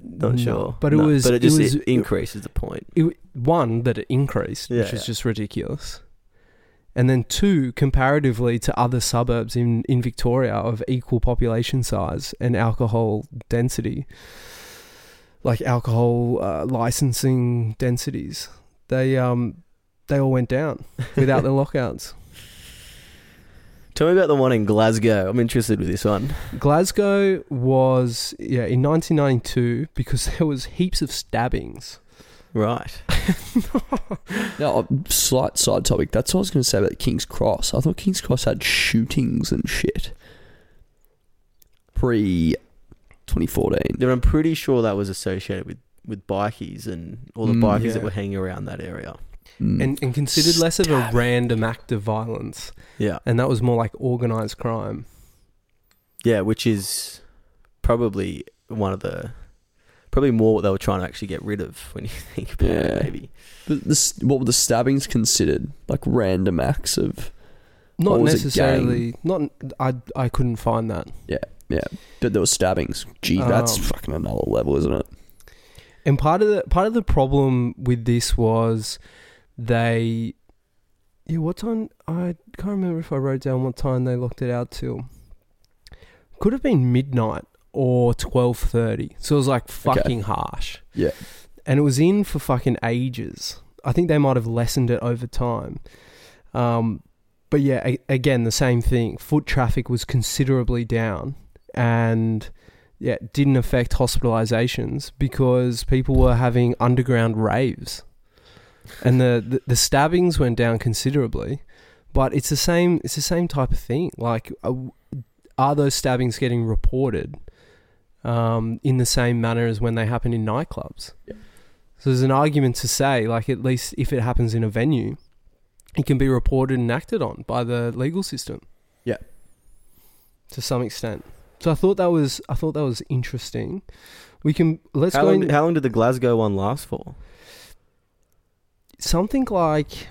S3: Not
S1: no,
S3: sure.
S1: But it
S3: No,
S1: was
S3: But it just
S1: was
S3: it increases the point.
S1: it, one that it increased,
S3: Yeah,
S1: which is
S3: yeah.
S1: just ridiculous. And then two, comparatively to other suburbs in, in Victoria of equal population size and alcohol density, like alcohol uh, licensing densities, they um they all went down without the lockouts.
S3: Tell me about the one in Glasgow. I'm interested with this one.
S1: Glasgow was yeah in 1992 because there was heaps of stabbings.
S3: Right.
S2: No, uh, slight side topic. That's what I was going to say about King's Cross. I thought King's Cross had shootings and shit. Pre 2014.
S3: Then I'm pretty sure that was associated with, with bikies and all the
S2: Mm,
S3: bikies
S1: yeah.
S3: that were hanging around that area.
S2: Mm.
S1: And, and considered less of a random act of violence,
S3: Yeah.
S1: and that was more like organized crime.
S3: Yeah, which is probably one of the probably more what they were trying to actually get rid of when you think about
S2: Yeah.
S3: it. Maybe
S2: But this, what were the stabbings considered? Like random acts of.
S1: Not
S2: Or was it
S1: necessarily. Not. I. I couldn't find that.
S2: Yeah, yeah, but there were stabbings. Gee, that's
S1: Um,
S2: fucking another level, isn't it?
S1: And part of the part of the problem with this was they. Yeah, what time? I can't remember if I wrote down what time they locked it out till. Could have been midnight or twelve thirty. So it was like fucking harsh.
S2: Yeah.
S1: and it was in for fucking ages. I think they might have lessened it over time. Um, but yeah, a- again, the same thing. Foot traffic was considerably down, and yeah, didn't affect hospitalizations because people were having underground raves, and the, the the stabbings went down considerably. But it's the same. It's the same type of thing. Like, uh, are those stabbings getting reported um, in the same manner as when they happen in nightclubs? So there's an argument to say, like, at least if it happens in a venue, it can be reported and acted on by the legal system.
S2: Yeah.
S1: To some extent. So I thought that was I thought that was interesting. We can let's
S3: how
S1: go
S3: long,
S1: in,
S3: how long did the Glasgow one last for?
S1: Something like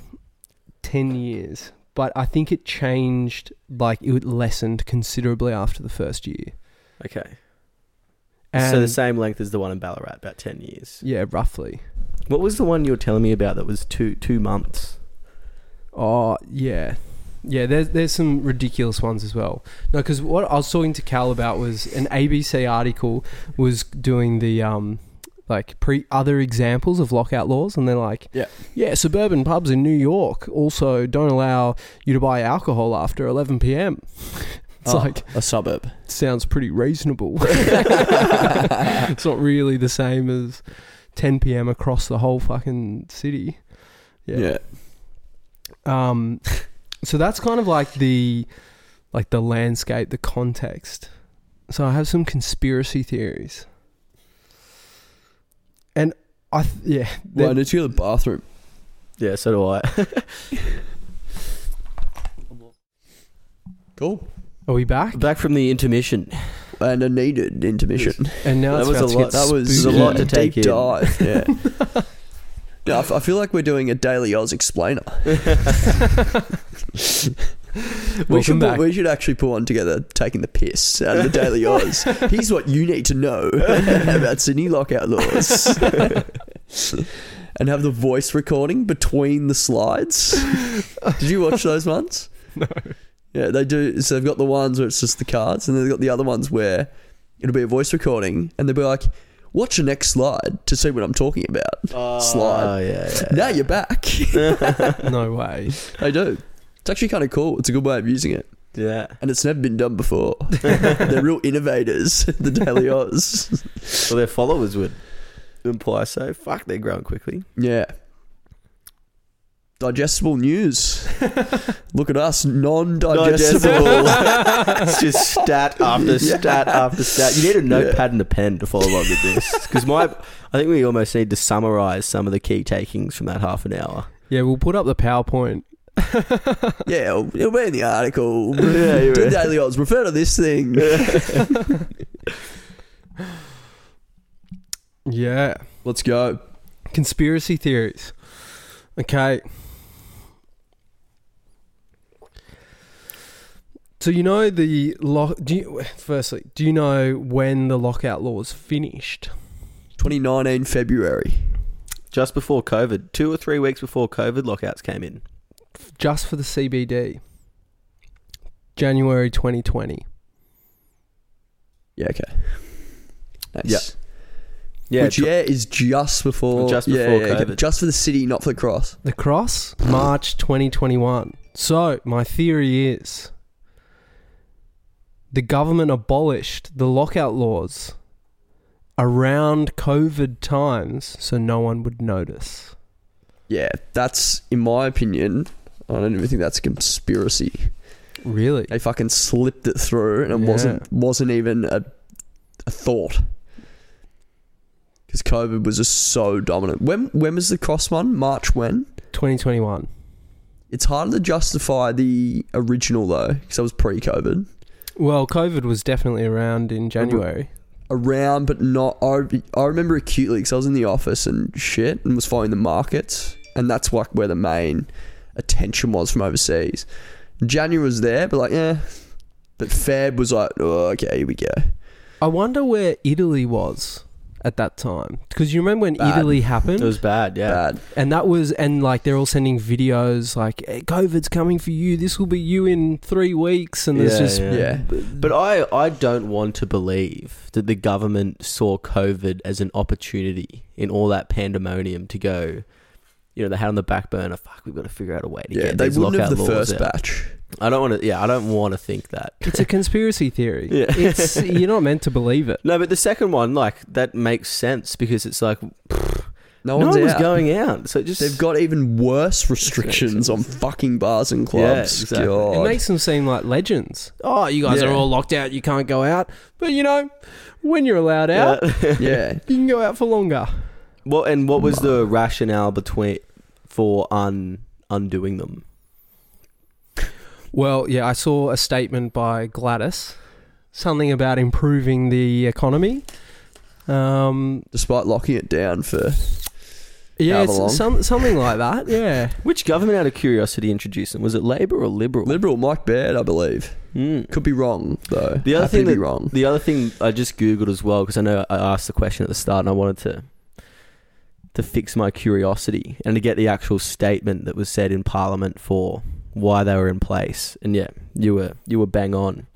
S1: ten years, but I think it changed. Like it lessened considerably after the first year.
S3: Okay,
S1: And
S3: so the same length as the one in Ballarat, about ten years.
S1: yeah, roughly.
S3: What was the one you were telling me about that was two two months?
S1: Oh yeah, yeah. There's there's some ridiculous ones as well. No, because what I was talking to Cal about was an ABC article was doing the um like pre other examples of lockout laws, and they're like,
S2: Yeah.
S1: yeah, suburban pubs in New York also don't allow you to buy alcohol after 11 p.m. It's
S2: Oh,
S1: like
S2: a suburb.
S1: sounds pretty reasonable. it's not really the same as 10 p.m. across the whole fucking city.
S2: Yeah.
S1: Um, so that's kind of like the like the landscape, the context. So I have some conspiracy theories, I th- yeah,
S2: Well, I
S1: they're-
S2: need to go to the bathroom.
S3: Yeah, so do I.
S2: Cool.
S1: are we back?
S3: Back from the intermission.
S2: And a needed intermission.
S1: And now
S3: That
S1: it's
S3: was
S1: about
S3: a
S1: to
S3: lot-
S1: get
S2: That was
S3: a
S1: spooky.
S3: lot to take
S2: deep
S3: in.
S2: dive. Yeah. yeah, I f- I feel like we're doing a daily Oz explainer. we should,
S1: back.
S2: we should actually put one together, taking the piss out of the Daily Oz. Here's what you need to know about Sydney lockout laws. and have the voice recording between the slides. Did you watch those ones?
S1: No.
S2: Yeah, they do. So they've got the ones where it's just the cards, and they've got the other ones where it'll be a voice recording, and they'll be like, "Watch the next slide to see what I'm talking about."
S3: Oh
S2: slide.
S3: yeah, yeah.
S2: Now you're back.
S1: No way.
S2: I do. It's actually kind of cool. It's a good way of using it,
S3: yeah.
S2: and it's never been done before. They're real innovators. The Daily Oz.
S3: Well, their followers would imply so. Fuck, they're growing quickly.
S2: Yeah. Digestible news. Look at us, non-digestible.
S3: it's just stat after stat after stat. You need a notepad and a pen to follow along with this. Because my, I think we almost need to summarize some of the key takings from that half an hour.
S1: Yeah, we'll put up the PowerPoint.
S2: yeah, it'll, it'll be in the article.
S3: Yeah, you
S2: Do. Daily Oz Refer to this thing.
S1: Yeah.
S2: Let's go.
S1: Conspiracy theories. Okay. So you know the lock. Do you, firstly, do you know when the lockout laws finished?
S2: 2019 February.
S3: Just before COVID, two or three weeks before COVID lockouts came in.
S1: Just for the CBD. January 2020.
S2: Yeah, okay. Nice.
S3: Yeah. Yeah,
S2: Which, yeah, is just before.
S3: Just before
S2: yeah, okay.
S3: COVID.
S2: Just for the city, not for the cross.
S1: The cross, March 2021. So, my theory is the government abolished the lockout laws around COVID times so no one would notice.
S2: Yeah, that's, in my opinion, I don't even think that's a conspiracy.
S1: Really?
S2: They fucking slipped it through and it
S1: Yeah.
S2: wasn't wasn't even a, a thought. Because COVID was just so dominant. When when was the cross one? March when?
S1: 2021.
S2: It's harder to justify the original though, because that was pre-COVID.
S1: Well, COVID was definitely around in January.
S2: Around, but not. I, I remember acutely because I was in the office and shit, and was following the markets, and that's like where the main attention was from overseas. January was there, but like, yeah. But Feb was like, oh, okay, here we go.
S1: I wonder where Italy was at that time. Because you remember when
S2: Bad.
S1: Italy happened?
S3: it was bad. Yeah,
S2: Bad.
S1: And that was, and like they're all sending videos like, hey, COVID's coming for you. This will be you in three weeks. And there's
S3: Yeah,
S1: just,
S3: yeah.
S2: Yeah.
S3: But I, I don't want to believe that the government saw COVID as an opportunity in all that pandemonium to go, you know, they had on the back burner, fuck, we've got to figure out a way to
S2: Yeah,
S3: get
S2: they
S3: these
S2: wouldn't
S3: lockout
S2: have the
S3: laws
S2: first
S3: out.
S2: batch.
S3: I don't want to, yeah, I don't want to think that.
S1: it's a conspiracy theory.
S3: Yeah.
S1: It's, you're not meant to believe it.
S3: No, but the second one, like, that makes sense because it's like,
S2: No,
S3: no
S2: one's
S3: one was
S2: out.
S3: going out. So it just,
S2: They've got even worse restrictions on fucking bars and clubs.
S3: Yeah, exactly.
S2: God.
S1: It makes them seem like legends. Oh, you guys
S2: Yeah.
S1: are all locked out. You can't go out. But you know, when you're allowed out,
S3: Yeah.
S2: yeah.
S1: you can go out for longer.
S3: Well, and what was the rationale between for un undoing them?
S1: Well, yeah, I saw a statement by Gladys, something about improving the economy. Um,
S2: Despite locking it down for
S1: yeah,
S2: However long.
S1: it's some, something like that. Yeah,
S3: Which government, out of curiosity, introduced them? Was it Labor or Liberal?
S2: Liberal Mike Baird, I believe.
S3: Hmm.
S2: Could be wrong though.
S3: The other
S2: Happy
S3: thing
S2: to be
S3: that,
S2: wrong.
S3: the other thing I just googled as well because I know I asked the question at the start and I wanted to to fix my curiosity and to get the actual statement that was said in Parliament for why they were in place. And yeah, you were you were bang on.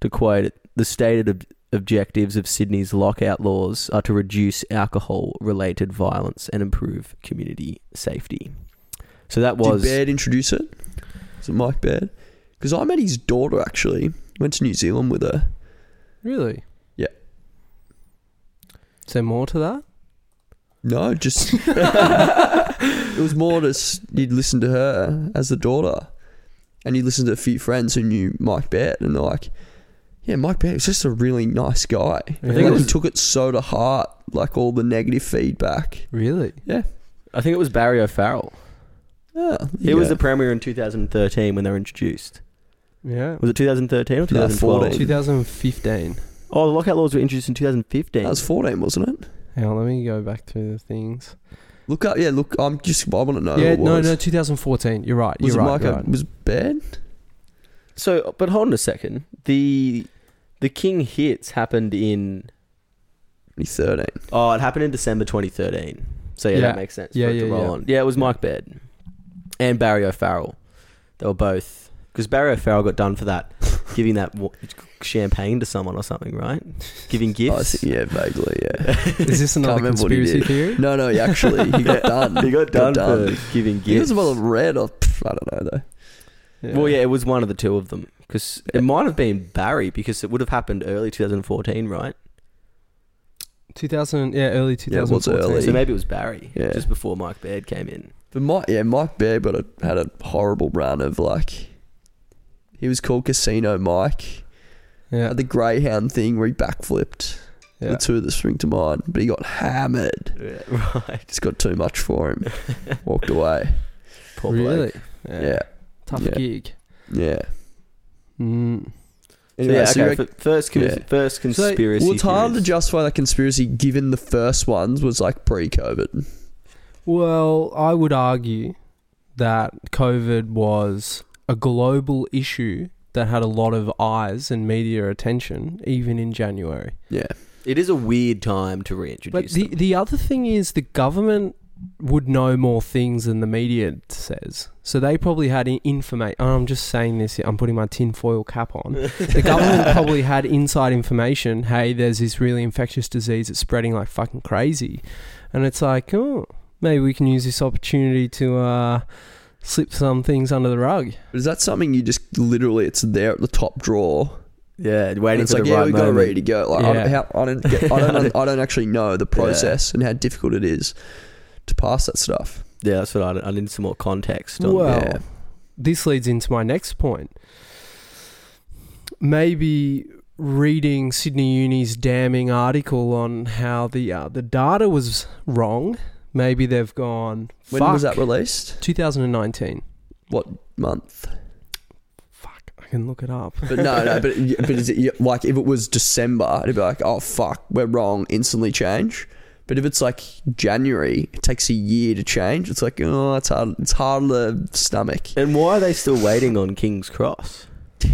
S3: To quote it, the stated ob- objectives of Sydney's lockout laws are to reduce alcohol-related violence and improve community safety. So that was
S2: Did Baird introduce it? Is it Mike Baird? Because I met his daughter actually. Went to New Zealand with her.
S1: really.
S2: Yeah.
S1: Is there more to that?
S2: No, just it was more just you'd listen to her as the daughter, and you'd listen to a few friends who knew Mike Baird, and they're like, "Yeah, Mike Baird was just a really nice guy." I
S1: think
S2: think
S1: it
S2: he took it so to heart, like all the negative feedback.
S1: Really?
S2: Yeah,
S3: I think it was Barry O'Farrell.
S2: yeah. there
S3: He
S2: you
S3: was the premier in 2013 when they were introduced.
S1: Yeah.
S3: Was it 2013 or
S2: 2014?
S1: 2015.
S3: Oh, the lockout laws were introduced in 2015.
S2: that was fourteen, wasn't it?
S1: Hang on, let me go back to the things.
S2: Look up, yeah. Look, I'm just. I want to know.
S1: yeah,
S2: who it
S1: no,
S2: was.
S1: no, 2014. You're right.
S2: Was
S1: You're
S2: it
S1: right.
S2: Mike?
S1: you're right.
S2: Was Baird?
S3: so, but hold on a second. The the King hits happened in
S2: 2013.
S3: oh, it happened in December 2013. So yeah,
S1: Yeah.
S3: that makes sense.
S1: Yeah,
S3: for it
S1: yeah,
S3: to roll
S1: yeah.
S3: on. Yeah, it was Mike Baird and Barry O'Farrell. They were both because Barry O'Farrell got done for that giving that wa- champagne to someone or something, right? Giving
S2: I
S3: gifts.
S2: think, yeah, vaguely, yeah.
S1: Is this another
S2: Can't remember what he
S1: conspiracy
S2: did.
S1: theory?
S2: No, no, he actually he got done.
S3: he got done, for giving gifts.
S2: He was
S3: gifts.
S2: well red or pff, I don't know though.
S3: Well, yeah, it was one of the two of them because it might have been Barry because it would have happened early 2014, right?
S1: 2000, yeah, early
S2: Yeah, it was
S1: 2014.
S2: early.
S3: So maybe it was Barry,
S2: Yeah.
S3: just before Mike Baird came in.
S2: But Mike, yeah, Mike Baird got a, had a horrible run of like. He was called Casino Mike.
S1: Yeah,
S2: Had the Greyhound thing where he backflipped.
S1: yeah.
S2: The two that spring to mind, but he got hammered.
S3: Yeah, right.
S2: Just got too much for him. Walked away.
S3: Poor
S1: really?
S3: bloke.
S2: Yeah,
S1: Tough
S2: Yeah.
S1: gig.
S2: yeah.
S1: Mm.
S3: So
S2: Anyway,
S3: yeah,
S2: so
S3: okay. f- first, con-
S2: Yeah.
S3: first conspiracy.
S2: well, it's hard to justify that conspiracy given the first ones was like pre-COVID.
S1: Well, I would argue that COVID was a global issue that had a lot of eyes and media attention, even in January.
S2: Yeah,
S3: It is a weird time to reintroduce.
S1: But the,
S3: them.
S1: the other thing is the government would know more things than the media says. So they probably had information. I'm just saying this. I'm putting my tinfoil cap on. the government probably had inside information. Hey, there's this really infectious disease that's spreading like fucking crazy, and it's like, oh, maybe we can use this opportunity to uh, slip some things under the rug.
S2: is that something you just literally? It's there at the top drawer.
S3: yeah, waiting
S2: it's
S3: for
S2: like,
S3: the
S2: yeah,
S3: right
S2: we got
S3: moment.
S2: ready to go. Like, I, don't, how, I don't, get, I don't, I don't actually know the process and how difficult it is to pass that stuff.
S3: Yeah, that's what I, I need some more context. On.
S1: Well,
S2: yeah.
S1: this leads into my next point. Maybe reading Sydney Uni's damning article on how the uh, the data was wrong. Maybe they've gone.
S2: When was that released?
S1: 2019.
S2: What month?
S1: Fuck, I can look it up.
S2: But no, no. But but is it like if it was December, it'd be like, oh fuck, we're wrong. Instantly change. But if it's like January, it takes a year to change. It's like, oh, it's hard. It's hard to stomach.
S3: And why are they still waiting on King's Cross?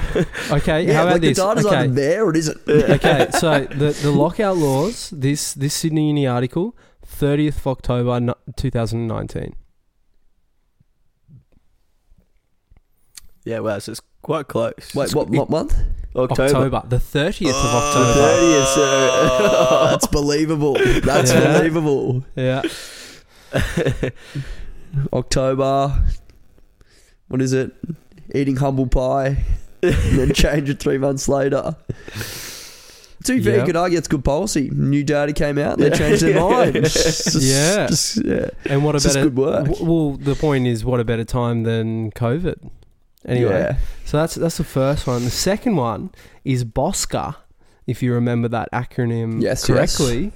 S1: Okay,
S2: Yeah,
S1: how about
S2: like
S1: this?
S2: the data's
S1: okay.
S2: either there or it isn't.
S1: okay, so the the lockout laws. This this Sydney Uni article, 30th of October, 2019.
S3: Yeah, well, so it's quite close.
S2: Wait, what, what month?
S3: October.
S1: October, the 30th of oh,
S3: The
S1: October.
S3: 30th, sir.
S2: Oh, that's believable. That's
S1: Yeah.
S2: believable.
S1: Yeah.
S2: October. What is it? Eating humble pie, and then change it three months later. To be fair, you
S1: Yep.
S2: could argue it's good policy. New data came out, they changed their
S3: Yeah.
S2: mind. Just-
S1: Yeah.
S2: just- yeah.
S1: And what a
S2: just
S1: better
S2: good work.
S1: w- Well, the point is, what a better time than COVID. Anyway,
S2: Yeah.
S1: so that's that's the first one. The second one is BOSCA, if you remember that acronym
S2: Yes,
S1: correctly.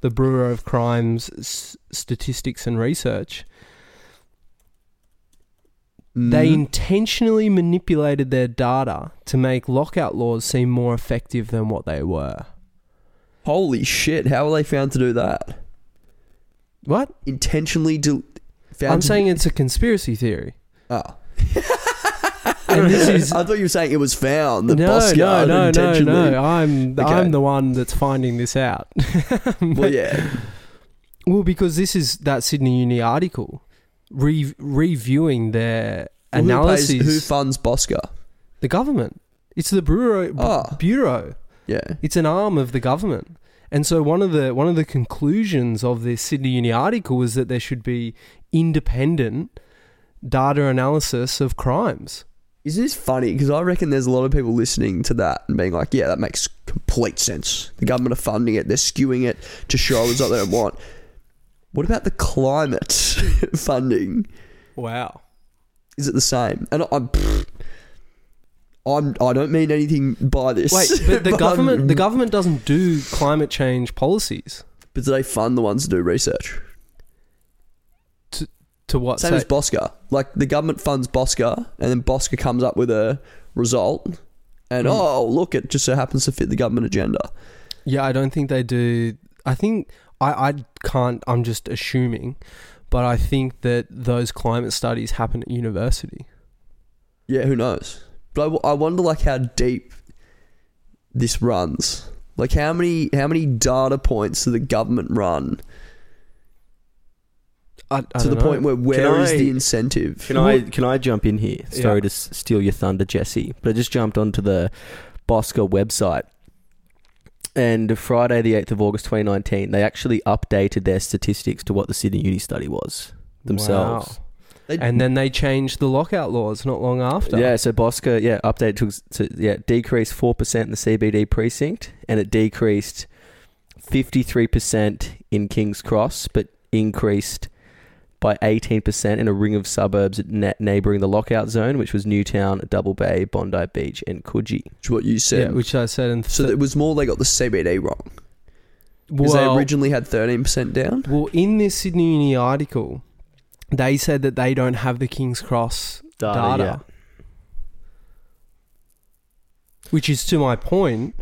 S1: The Bureau of Crimes S- Statistics and Research. They
S2: Mhm.
S1: intentionally manipulated their data to make lockout laws seem more effective than what they were.
S2: Holy shit! How were they found to do that?
S1: What?
S2: Intentionally. Found
S1: I'm
S2: to-
S1: saying it's a conspiracy theory.
S2: Oh.
S1: And this is
S2: I thought you were saying it was found. The
S1: no, no, no, no,
S2: intentionally.
S1: no. I'm
S2: Okay.
S1: I'm the one that's finding this out.
S2: Well, yeah.
S1: Well, because this is that Sydney Uni article re- reviewing their
S2: Well, who,
S1: analyses.
S2: pays, who funds Bosca?
S1: the government. It's the bureau.
S2: Oh.
S1: Bureau.
S2: Yeah.
S1: It's an arm of the government. And so one of the one of the conclusions of this Sydney Uni article was that there should be independent data analysis of crimes.
S2: Isn't this funny? Because I reckon there's a lot of people listening to that and being like, yeah, that makes complete sense. The government are funding it, they're skewing it to show a result they don't want. What about the climate funding?
S1: Wow.
S2: Is it the same? And I'm. I'm, I don't mean anything by this.
S1: Wait, but the
S2: I'm-
S1: government the government doesn't do climate change policies.
S2: But do they fund the ones that do research?
S1: To what?
S2: Same
S1: say-
S2: as Bosca. Like the government funds Bosca, and then Bosca comes up with a result, and
S1: Hmm.
S2: oh look, it just so happens to fit the government agenda.
S1: Yeah, I don't think they do. I think I, I can't. I'm just assuming, but I think that those climate studies happen at university.
S2: Yeah, who knows? But I wonder like how deep this runs. Like how many how many data points do the government run?
S1: I, I
S2: to the
S1: know.
S2: point where where
S3: Can
S2: is
S3: I-
S2: the incentive?
S3: Can I can I jump in here? Sorry
S1: Yeah.
S3: to s- steal your thunder, Jesse, but I just jumped onto the Bosca website. And Friday, the 8th of August 2019, they actually updated their statistics to what the Sydney Uni study was themselves.
S2: They-
S1: And then they changed the lockout laws not long after.
S3: Yeah, so Bosca, yeah, update to, to yeah, decreased 4% in the CBD precinct and it decreased 53% in King's Cross, but increased by 18% in a ring of suburbs ne- neighbouring the lockout zone, which was Newtown, Double Bay, Bondi Beach, and Coogee.
S2: Which is what you said.
S1: Yeah, which I said. In
S2: so it was more they got the CBD wrong because
S1: well,
S2: they originally had thirteen percent down.
S1: well, in this Sydney Uni article, they said that they don't have the King's Cross
S3: Data,
S1: data,
S3: yeah.
S1: which is to my point.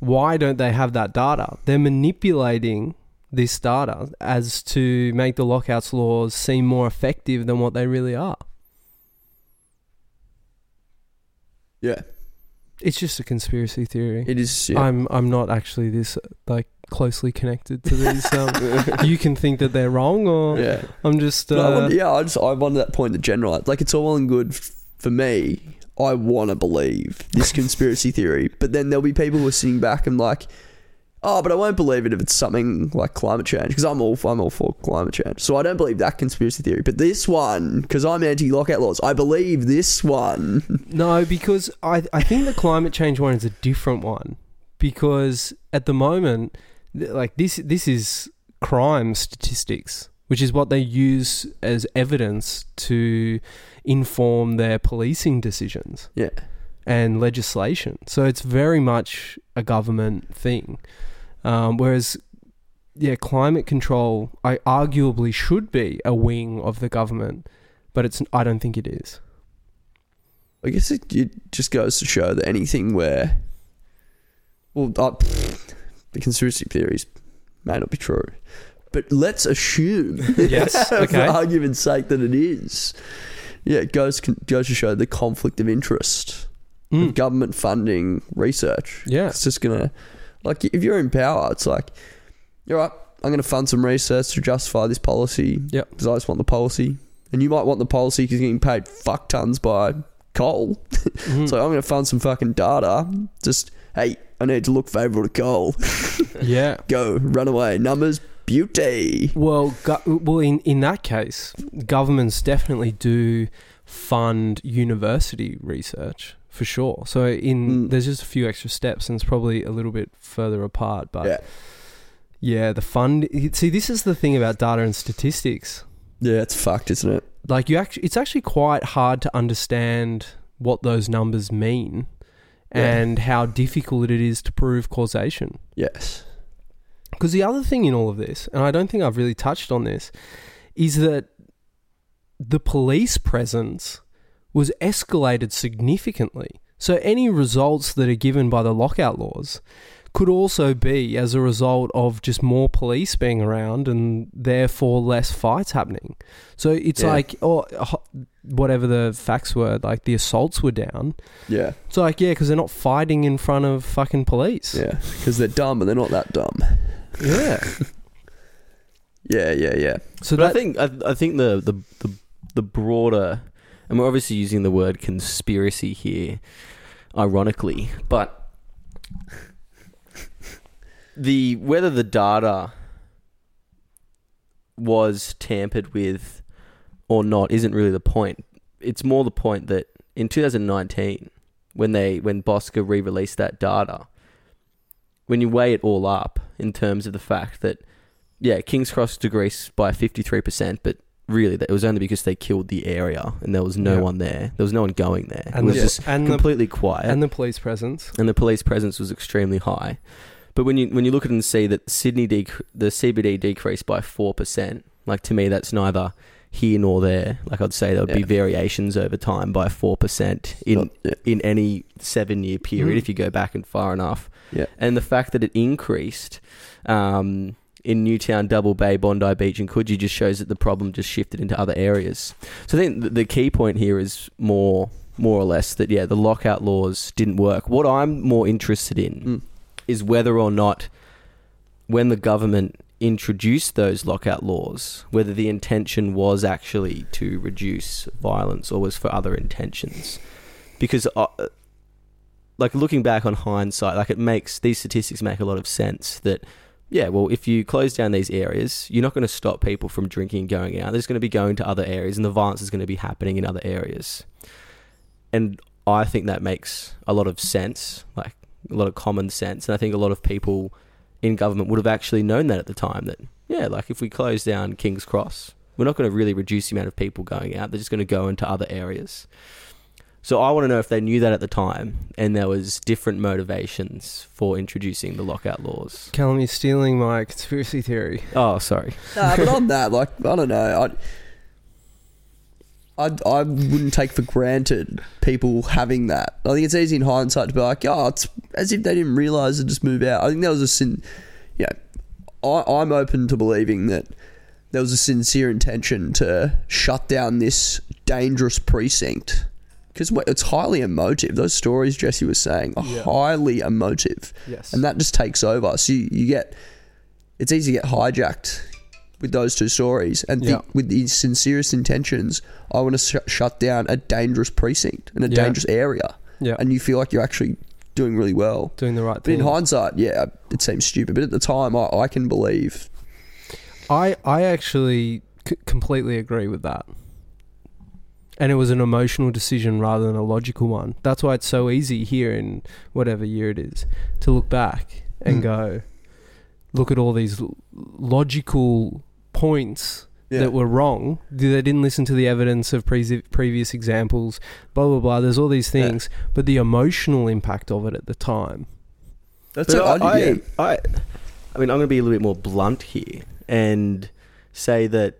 S1: Why don't they have that data? They're manipulating this data as to make the lockouts laws seem more effective than what they really are.
S2: Yeah,
S1: It's just a conspiracy theory.
S2: it is. Yeah.
S1: I'm I'm not actually this like closely connected to these. Um, you can think that they're wrong, or
S2: yeah.
S1: I'm just.
S2: But I
S1: Uh,
S2: want, yeah, I just I wanted that point to generalize. Like it's all well and good f- for me. I want to believe this conspiracy theory, but then there'll be people who are sitting back and like, oh, but I won't believe it if it's something like climate change because I'm all I'm all for climate change. So I don't believe that conspiracy theory. But this one, because I'm anti-lockout laws, I believe this one.
S1: No, because I I think the climate change one is a different one because at the moment, like this this is crime statistics, which is what they use as evidence to inform their policing decisions
S2: yeah,
S1: and legislation. So it's very much a government thing. Um, whereas, yeah, climate control, I arguably should be a wing of the government, but it's. I don't think it is.
S2: I guess it, it just goes to show that anything where, well, uh, the conspiracy theories may not be true, but let's assume,
S1: Yes,
S2: for argument's sake, that it is. Yeah, it goes goes to show the conflict of interest
S1: Mm.
S2: of government funding research.
S1: Yeah.
S2: it's just gonna like if you're in power, it's like, you're right. I'm gonna fund some research to justify this policy.
S1: Yep.
S2: because I just want the policy, and you might want the policy because you're getting paid fuck tons by coal.
S1: Mhm.
S2: So I'm going to fund some fucking data. Just hey, I need to look favourable to coal.
S1: yeah.
S2: Go run away. Numbers beauty.
S1: Well, go- well, in in that case, governments definitely do fund university research for sure. So in
S2: Mm.
S1: there's just a few extra steps, and it's probably a little bit further apart. But
S2: Yeah.
S1: yeah, the fund. See, this is the thing about data and statistics.
S2: Yeah, it's fucked, isn't it?
S1: Like you actually, it's actually quite hard to understand what those numbers mean.
S2: Yeah.
S1: And how difficult it is to prove causation.
S2: Yes.
S1: Because the other thing in all of this, and I don't think I've really touched on this, is that the police presence was escalated significantly. So any results that are given by the lockout laws could also be as a result of just more police being around and therefore less fights happening. So it's
S2: Yeah.
S1: like, oh, or whatever the facts were, like the assaults were down.
S2: Yeah.
S1: It's like, yeah, because they're not fighting in front of fucking police.
S2: Yeah. Because they're dumb, but they're not that dumb.
S1: Yeah.
S2: Yeah, yeah, yeah.
S1: So
S3: but I think I, I think the, the the the broader, and we're obviously using the word conspiracy here, ironically, but the whether the data was tampered with or not isn't really the point. It's more the point that in 2019, when they when Bosca re-released that data, when you weigh it all up in terms of the fact that yeah, King's Cross decreased by 53%, but really that it was only because they killed the area and there was no
S1: Yeah.
S3: one there. There was no one going there.
S1: And
S3: it was
S1: the-
S3: just
S1: and the-
S3: completely quiet
S1: and the police presence.
S3: and the police presence was extremely high. But when you when you look at it and see that Sydney dec- the CBD decreased by four percent, like to me that's neither here nor there. Like I'd say there would be
S2: Yeah.
S3: variations over time by four percent in
S2: Not- yeah.
S3: in any seven year period
S1: Mm.
S3: if you go back and far enough.
S2: Yeah.
S3: And the fact that it increased um, in Newtown, Double Bay, Bondi Beach, and Coogee just shows that the problem just shifted into other areas. So I think the, key point here is more more or less that yeah, the lockout laws didn't work. What I'm more interested in
S2: Mm.
S3: is whether or not when the government introduced those lockout laws, whether the intention was actually to reduce violence or was for other intentions. Because, uh, like looking back on hindsight, like it makes these statistics make a lot of sense. That yeah, well, if you close down these areas, you're not going to stop people from drinking and going out. There's going to be going to other areas, and the violence is going to be happening in other areas. And I think that makes a lot of sense, like a lot of common sense. And I think a lot of people in government would have actually known that at the time. That yeah, like if we close down King's Cross, we're not going to really reduce the amount of people going out. They're just going to go into other areas. So I want to know if they knew that at the time, and there was different motivations for introducing the lockout laws.
S1: Callum, you're stealing my conspiracy theory.
S3: Oh, sorry.
S2: Nah, but on that, like I don't know, I, I, I wouldn't take for granted people having that. I think it's easy in hindsight to be like, oh, it's as if they didn't realize to just move out. I think there was a sin. Yeah, I, I'm open to believing that there was a sincere intention to shut down this dangerous precinct because it's highly emotive. Those stories Jesse was saying are
S1: Yeah.
S2: highly emotive,
S1: Yes.
S2: and that just takes over. So you, you get it's easy to get hijacked with those two stories and think
S1: Yeah.
S2: with these sincerest intentions. I want to sh- shut down a dangerous precinct and a
S1: Yeah.
S2: dangerous area,
S1: Yeah.
S2: and you feel like you're actually doing really well.
S1: Doing the right thing.
S2: But in hindsight, yeah, it seems stupid. But at the time, I, I can believe.
S1: I I actually c- completely agree with that. And it was an emotional decision rather than a logical one. That's why it's so easy here in whatever year it is to look back and
S2: Mm.
S1: go, look at all these logical points
S2: Yeah.
S1: that were wrong. They didn't listen to the evidence of pre- previous examples. Blah blah blah. There's all these
S2: Yeah.
S1: things, but the emotional impact of it at the time.
S2: That's
S3: But
S2: what
S3: I,
S2: I, yeah.
S3: I, I, I mean, I'm going to be a little bit more blunt here and say that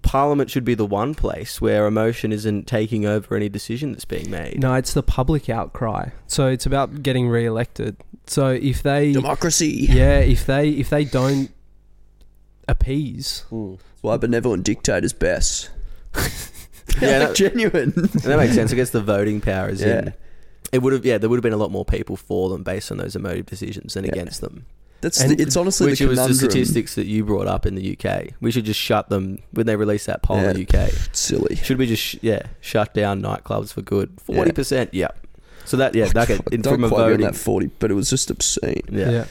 S3: Parliament should be the one place where emotion isn't taking over any decision that's being made.
S1: No, it's the public outcry. So it's about getting re-elected. So if they
S2: democracy.
S1: yeah, if they if they don't appease,
S2: That's why benevolent dictators best.
S3: Yeah,
S2: like
S3: that-
S2: genuine.
S3: That makes sense. I guess the voting power is
S2: Yeah.
S3: in. It would have, yeah, there would have been a lot more people for them based on those emotive decisions than
S2: Yeah.
S3: against them.
S2: That's
S1: And-
S2: the, it's honestly
S3: Which
S2: the
S3: it was the statistics that you brought up in the UK. We should just shut them when they release that poll in the UK.
S2: It's silly.
S3: Should we just sh- yeah shut down nightclubs for good? Forty percent, yeah. So that yeah, that could,
S2: Don't
S3: from a
S2: quote me on
S3: voting,
S2: that forty, but it was just obscene.
S3: yeah.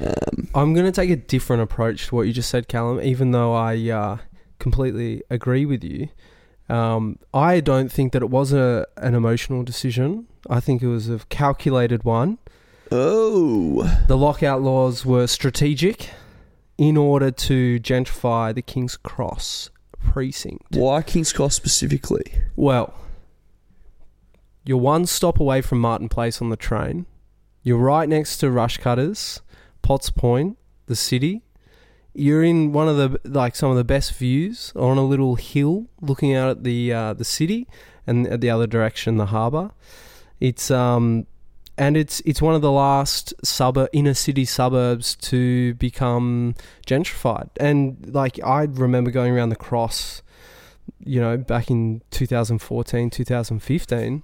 S2: Um,
S1: I'm going to take a different approach to what you just said, Callum. Even though I uh, completely agree with you, um, I don't think that it was a an emotional decision. I think it was a calculated one.
S2: Oh,
S1: The lockout laws were strategic in order to gentrify the King's Cross precinct.
S2: why King's Cross specifically?
S1: Well, you're one stop away from Martin Place on the train. You're right next to Rushcutters, Potts Point, the city. You're in one of the like some of the best views on a little hill, looking out at the uh, the city, and at the other direction the harbour. It's um, and it's it's one of the last suburb inner city suburbs to become gentrified. And like I remember going around the cross you know, back in 2014, 2015,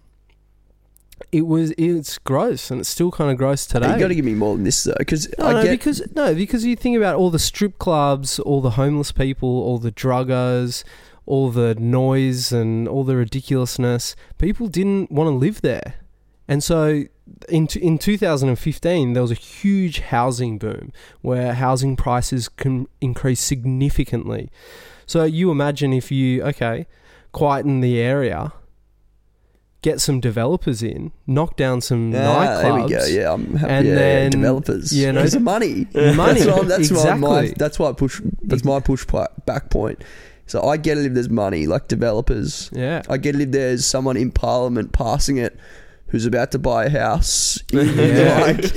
S1: it was it's gross and it's still kind of gross today.
S2: You got to give me more than this though, because
S1: no,
S2: I
S1: no, because no, because you think about all the strip clubs, all the homeless people, all the druggers, all the noise and all the ridiculousness. People didn't want to live there, and so in t- in 2015 there was a huge housing boom where housing prices can increase significantly. So you imagine if you okay, quieten the area. Get some developers in, knock down some
S2: Ah,
S1: nightclubs.
S2: there we go. Yeah, I'm happy.
S1: And
S2: yeah,
S1: then,
S2: developers.
S1: you know-
S2: There's the money.
S1: Money,
S2: That's, what, that's why my that's why I push. That's my push back point. So I get it if there's money, like developers.
S1: Yeah.
S2: I get it if there's someone in Parliament passing it who's about to buy a house.
S1: Yeah.
S2: like,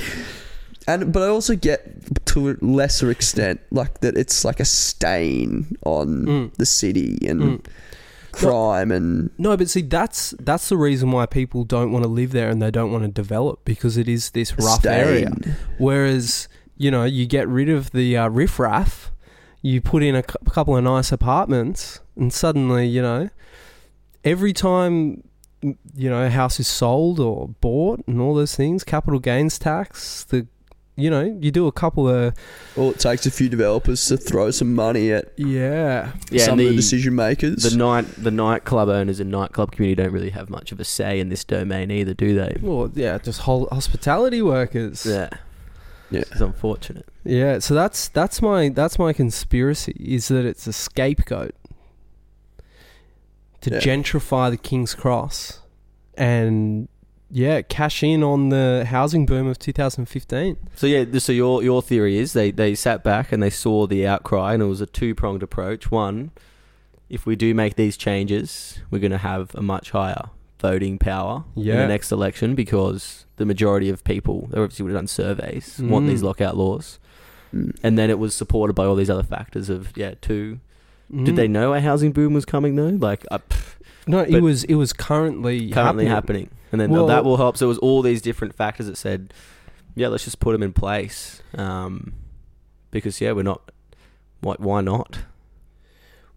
S2: and but I also get to a lesser extent like that it's like a stain on
S1: Mm.
S2: the city and
S1: Mm.
S2: crime and
S1: No, but see, that's that's the reason why people don't want to live there and they don't want to develop because it is this rough area. Whereas you know, you get rid of the uh, riffraff, you put in a cou- couple of nice apartments, and suddenly you know, every time you know a house is sold or bought and all those things, capital gains tax, the you know, you do a couple of
S2: Well, it takes a few developers to throw some money at
S1: yeah,
S3: Yeah,
S2: some
S3: and
S2: of the
S3: the-
S2: decision makers.
S3: The night the nightclub owners and nightclub community don't really have much of a say in this domain either, do they?
S1: well, yeah, just whole hospitality workers.
S3: Yeah,
S2: Yeah.
S3: it's unfortunate.
S1: Yeah, so that's that's my that's my conspiracy is that it's a scapegoat to
S2: Yeah.
S1: gentrify the King's Cross and yeah, cash in on the housing boom of 2015.
S3: So yeah, so your your theory is they they sat back and they saw the outcry and it was a two pronged approach. One, if we do make these changes, we're going to have a much higher voting power in the next election because the majority of people, they obviously would have done surveys, want
S1: Mm.
S3: these lockout laws.
S2: Mm.
S3: And then it was supported by all these other factors of yeah, two.
S1: Mm.
S3: Did they know a housing boom was coming though? Like uh, pff,
S1: No, it was it was currently
S3: currently
S1: happening.
S3: happening. And then
S1: Well-
S3: that will help. So it was all these different factors that said, yeah, let's just put them in place. Um, because yeah, we're not. Why, why not?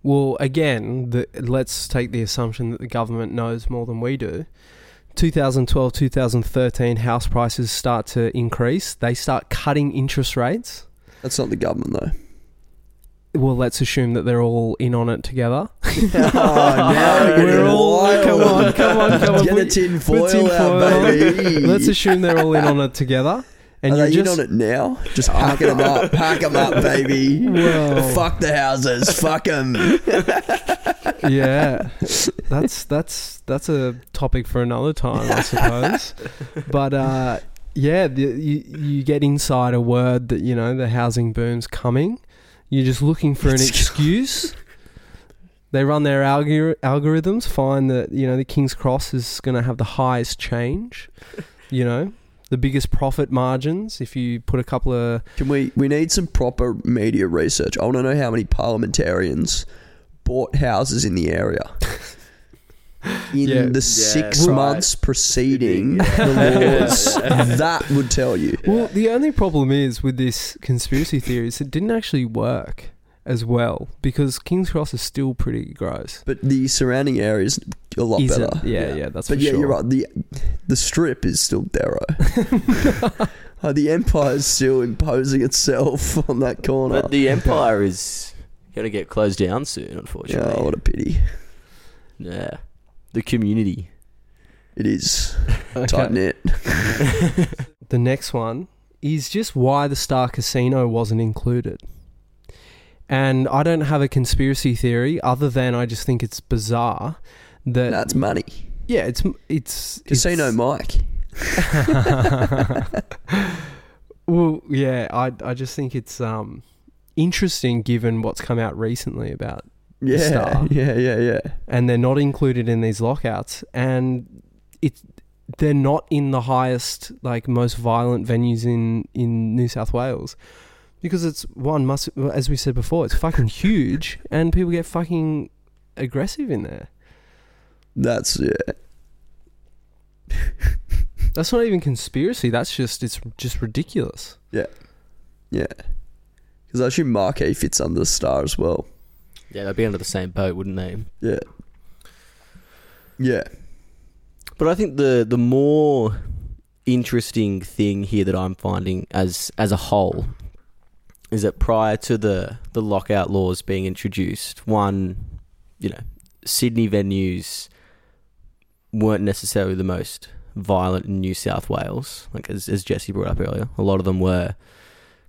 S1: Well, again, the, let's take the assumption that the government knows more than we do. 2012, 2013, house prices start to increase. They start cutting interest rates.
S2: That's not the government though.
S1: Well, let's assume that they're all in on it together.
S2: oh!
S1: We're all come on, come on, come on.
S2: Get
S1: Put-
S2: tin foil
S1: tin
S2: out, baby.
S1: Let's assume they're all in on it together. And
S2: Are
S1: you're
S2: they
S1: just
S2: in on it now? Just packing them up, pack them up, baby.
S1: Well.
S2: Fuck the houses, fuck them.
S1: yeah, that's that's that's a topic for another time, I suppose. But uh, yeah, the, you you get inside a word that you know the housing boom's coming. You're just looking for an excuse. They run their algor- algorithms, find that you know the King's Cross is going to have the highest change. You know, the biggest profit margins. If you put a couple of
S2: Can we? We need some proper media research. I want to know how many parliamentarians bought houses in the area. In
S1: Yeah.
S2: the
S1: Yeah,
S2: six
S3: right.
S2: months preceding the laws, that would tell you.
S1: Well, the only problem is with this conspiracy theory is it didn't actually work as well because King's Cross is still pretty gross.
S2: But the surrounding area is a lot
S1: Is it?
S2: better.
S1: Yeah, yeah, that's
S2: But
S1: for
S2: yeah,
S1: sure.
S2: you're right. The the strip is still Darrow. Uh, the empire is still imposing itself on that corner.
S3: But the empire is going to get closed down soon,
S2: yeah,
S3: unfortunately.
S2: what a pity.
S3: Yeah, the community.
S2: It is
S1: Okay.
S2: tight knit.
S1: The next one is just why the Star Casino wasn't included. And I don't have a conspiracy theory other than I just think it's bizarre that
S2: That's money.
S1: yeah, it's it's
S2: Casino
S1: it's,
S2: Mike.
S1: well, yeah, I I just think it's um interesting given what's come out recently about
S2: Yeah,
S1: Star.
S2: yeah, yeah, yeah.
S1: and they're not included in these lockouts and it's they're not in the highest like most violent venues in in New South Wales because it's one must as we said before it's fucking huge and people get fucking aggressive in there
S2: That's yeah.
S1: that's not even conspiracy that's just it's just ridiculous
S2: Yeah. Yeah. Because actually, assume Marquee fits under the star as well.
S3: Yeah, they'd be under the same boat, wouldn't they?
S2: Yeah. Yeah.
S3: But I think the the more interesting thing here that I'm finding as as a whole is that prior to the the lockout laws being introduced, one, you know, Sydney venues weren't necessarily the most violent in New South Wales. Like as as Jesse brought up earlier, a lot of them were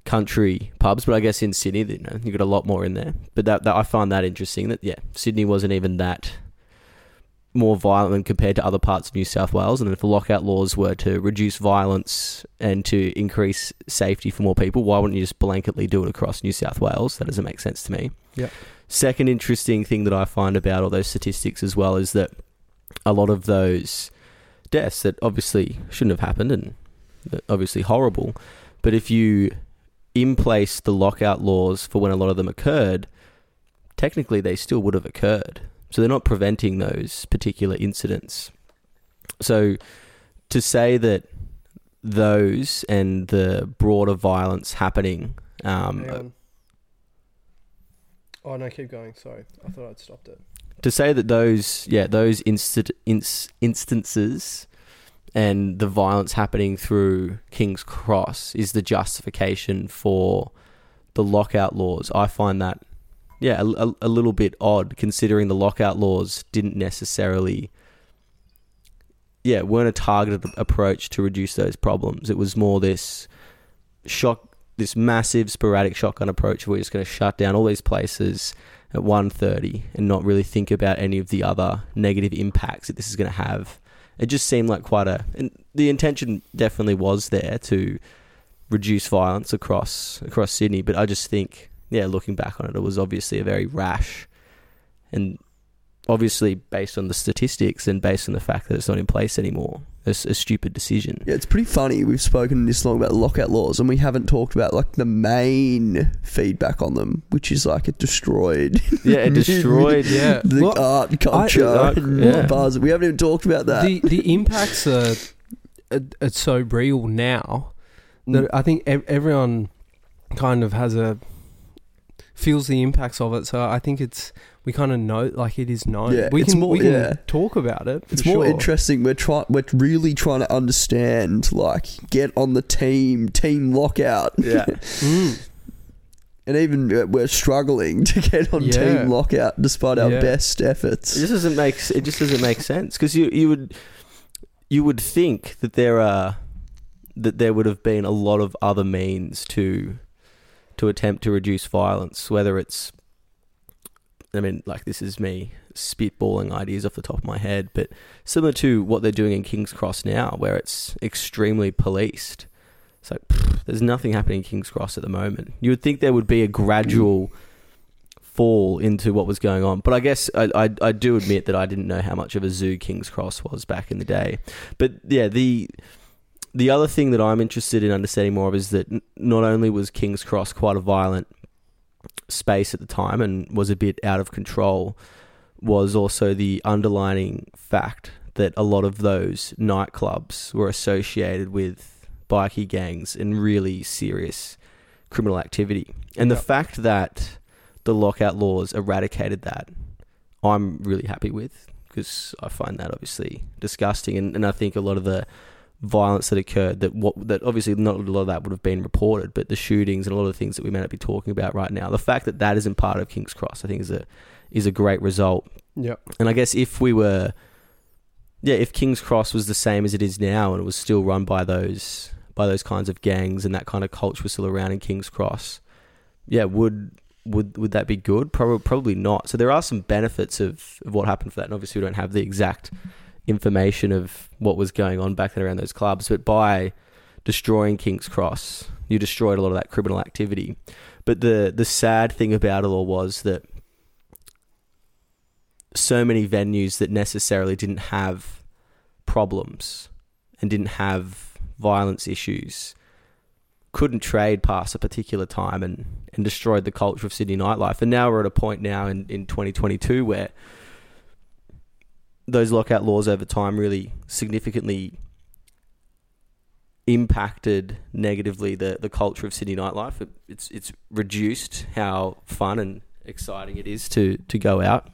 S3: country pubs, but I guess in Sydney, you know, you got a lot more in there. But that, that I find that interesting. That yeah, Sydney wasn't even that more violent when compared to other parts of New South Wales. And if the lockout laws were to reduce violence and to increase safety for more people, why wouldn't you just blanketly do it across New South Wales? That doesn't make sense to me.
S1: Yeah.
S3: Second interesting thing that I find about all those statistics as well is that a lot of those deaths that obviously shouldn't have happened and obviously horrible, but if you in place the lockout laws for when a lot of them occurred, technically they still would have occurred. So they're not preventing those particular incidents. So to say that those and the broader violence happening, um,
S1: oh no keep going sorry i thought i'd stopped it
S3: to say that those, yeah, those instant, ins, instances and the violence happening through King's Cross is the justification for the lockout laws. I find that, yeah, a, a, little bit odd considering the lockout laws didn't necessarily, yeah, weren't a targeted approach to reduce those problems. It was more this shock, this massive sporadic shotgun approach we're just going to shut down all these places at 1.30 and not really think about any of the other negative impacts that this is going to have. It just seemed like quite a, and the intention definitely was there to reduce violence across across Sydney. But I just think, yeah, looking back on it, it was obviously a very rash, and obviously based on the statistics and based on the fact that it's not in place anymore, it's a stupid decision.
S2: Yeah, it's pretty funny. We've spoken this long about lockout laws, and we haven't talked about like the main feedback on them, which is like it destroyed.
S3: Yeah, it destroyed.
S1: Yeah.
S2: the
S1: Well,
S2: art culture.
S3: I-
S2: and
S3: yeah.
S2: bars. We haven't even talked about that.
S1: the the impacts are, are, are so real now mm. that I think ev- everyone kind of has a feels the impacts of it. So I think it's we kind of know like it is known.
S2: Yeah,
S1: we
S2: it's
S1: can
S2: more-
S1: we can
S2: yeah.
S1: talk about it.
S2: It's
S1: for
S2: more
S1: sure.
S2: interesting. We're trying. We're really trying to understand. Like, get on the team. Team lockout.
S3: Yeah.
S1: Mm.
S2: and even uh, we're struggling to get on
S1: Yeah.
S2: team lockout despite our
S1: Yeah.
S2: best efforts.
S3: It just doesn't make it just doesn't make sense because you you would you would think that there are that there would have been a lot of other means to to attempt to reduce violence, whether it's I mean, like this is me spitballing ideas off the top of my head, but similar to what they're doing in King's Cross now, where it's extremely policed. It's like pfft, there's nothing happening in King's Cross at the moment. You would think there would be a gradual fall into what was going on. But I guess I, I, I do admit that I didn't know how much of a zoo King's Cross was back in the day. But yeah, the the other thing that I'm interested in understanding more of is that not only was King's Cross quite a violent space at the time and was a bit out of control, was also the underlining fact that a lot of those nightclubs were associated with bikie gangs and really serious criminal activity. And the fact that the lockout laws eradicated that, I'm really happy with because I find that obviously disgusting. And, and I think a lot of the violence that occurred that what that obviously not a lot of that would have been reported, but the shootings and a lot of the things that we may not be talking about right now, the fact that that isn't part of King's Cross, I think is a is a great result.
S1: Yep.
S3: And I guess if we were, yeah, if King's Cross was the same as it is now, and it was still run by those by those kinds of gangs, and that kind of culture was still around in King's Cross, yeah, would would would that be good? Probably probably not. So there are some benefits of, of what happened for that, and obviously we don't have the exact information of what was going on back then around those clubs, but by destroying King's Cross, you destroyed a lot of that criminal activity. But the the sad thing about it all was that so many venues that necessarily didn't have problems and didn't have violence issues couldn't trade past a particular time and, and destroyed the culture of Sydney nightlife. And now we're at a point now in, in 2022 where those lockout laws over time really significantly impacted negatively the, the culture of Sydney nightlife. It, it's it's reduced how fun and exciting it is to, to go out.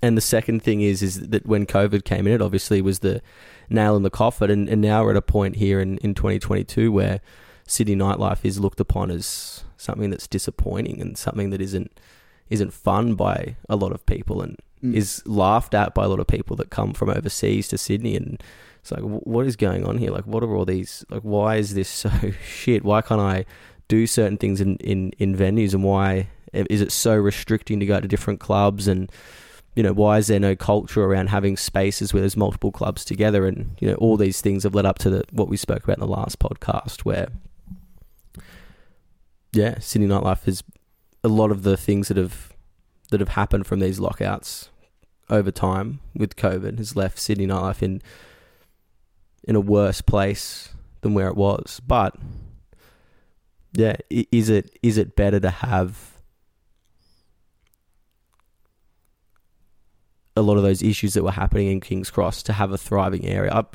S3: And the second thing is is that when COVID came in, it obviously was the nail in the coffin. And, and now we're at a point here in, in 2022 where Sydney nightlife is looked upon as something that's disappointing and something that isn't isn't fun by a lot of people and
S2: Mm.
S3: is laughed at by a lot of people that come from overseas to Sydney and it's like wh- what is going on here? Like what are all these like why is this so shit? Why can't I do certain things in, in, in venues and why is it so restricting to go to different clubs? And you know why is there no culture around having spaces where there's multiple clubs together? And you know all these things have led up to the, what we spoke about in the last podcast where yeah Sydney nightlife is a lot of the things that have that have happened from these lockouts over time with COVID has left Sydney nightlife in in a worse place than where it was. But yeah, is it is it better to have a lot of those issues that were happening in King's Cross to have a thriving area?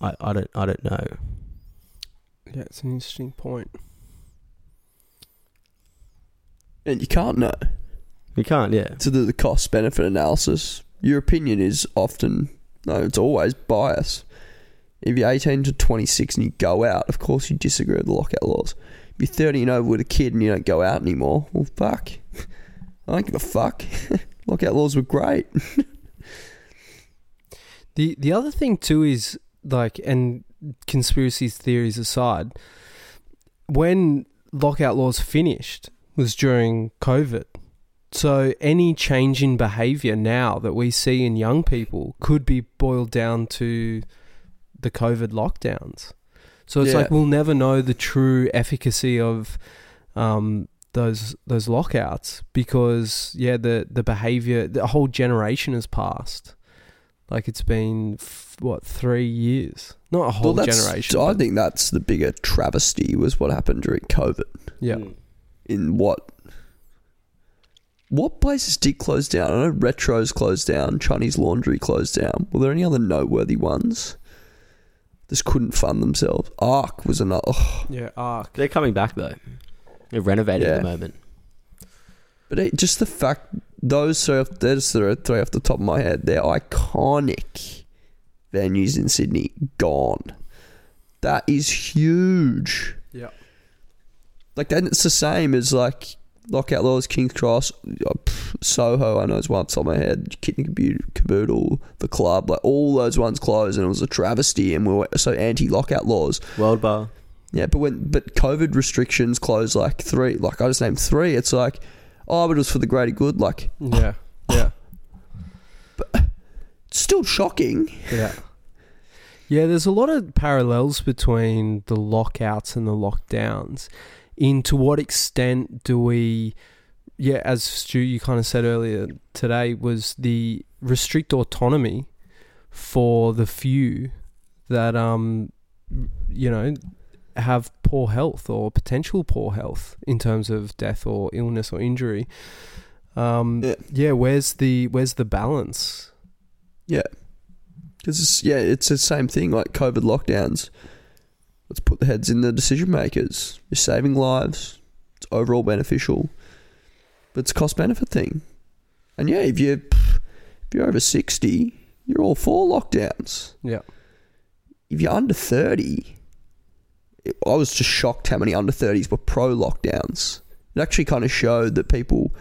S3: I, I, don't I don't know.
S1: Yeah, it's an interesting point.
S2: and you can't know.
S3: You can't, yeah.
S2: To the, the cost benefit analysis, your opinion is often no, it's always bias. If you're 18 to 26 and you go out, of course you disagree with the lockout laws. If you're 30 and over with a kid and you don't go out anymore, well, fuck. I don't give a fuck. lockout laws were great.
S1: The the other thing too is like, and conspiracy theories aside, when lockout laws finished was during COVID. So any change in behaviour now that we see in young people could be boiled down to the COVID lockdowns. So it's
S2: Yeah.
S1: like we'll never know the true efficacy of um, those those lockouts because yeah, the the behaviour, the whole generation has passed. Like it's been f- what three years, not a whole
S2: well, that's,
S1: generation.
S2: I think that's the bigger travesty was what happened during COVID.
S1: yeah,
S3: Mm.
S2: In what? What places did close down? I know Retro's closed down. Chinese Laundry closed down. Were there any other noteworthy ones? Just couldn't fund themselves. Arq was another. oh,
S1: yeah, Arq.
S3: They're coming back though. They're renovating
S2: Yeah.
S3: at the moment.
S2: But it, just the fact those three, off, there's the three off the top of my head. They're iconic venues in Sydney gone. That is huge.
S1: Yeah.
S2: Like then it's the same as like Lockout Laws, King's Cross, uh, Soho. I know it's one off the top of my head. Kaboodle, Kaboodle, the club, like all those ones closed, and it was a travesty. And we were so anti Lockout Laws.
S3: World Bar.
S2: Yeah, but when but COVID restrictions closed like three, like I just named three. It's like, oh, but it was for the greater good. Like,
S1: Yeah, yeah.
S2: But still shocking.
S1: Yeah. Yeah, there's a lot of parallels between the lockouts and the lockdowns. In to what extent do we, yeah, as Stu, you kind of said earlier today, was the restrict autonomy for the few that, um, you know, have poor health or potential poor health in terms of death or illness or injury. Um,
S2: Yeah.
S1: yeah, where's the where's the balance?
S2: Yeah, because it's, yeah, it's the same thing. Like COVID lockdowns. Let's put the heads in the decision makers. You're saving lives. It's overall beneficial, but it's a cost benefit thing. And yeah, if you if you're over sixty, you're all for lockdowns.
S1: Yeah.
S2: if you're under 30, it, I was just shocked how many under 30s were pro lockdowns. It actually kind of showed that people,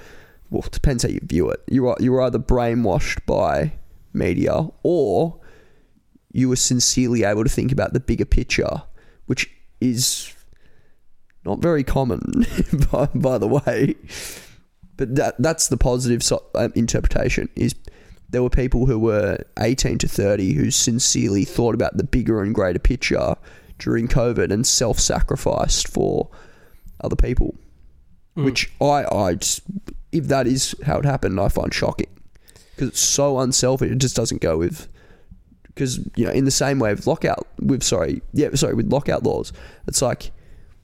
S2: well, it depends how you view it. You're, you're either brainwashed by media or you were sincerely able to think about the bigger picture, which is not very common, by, by the way. But that that's the positive so, um, interpretation is there were people who were 18 to 30 who sincerely thought about the bigger and greater picture during COVID and self sacrificed for other people. Which I, I just, if that is how it happened, I find shocking because it's so unselfish. It just doesn't go with. Because you know, in the same way with lockout, with sorry, yeah, sorry, with lockout laws, it's like,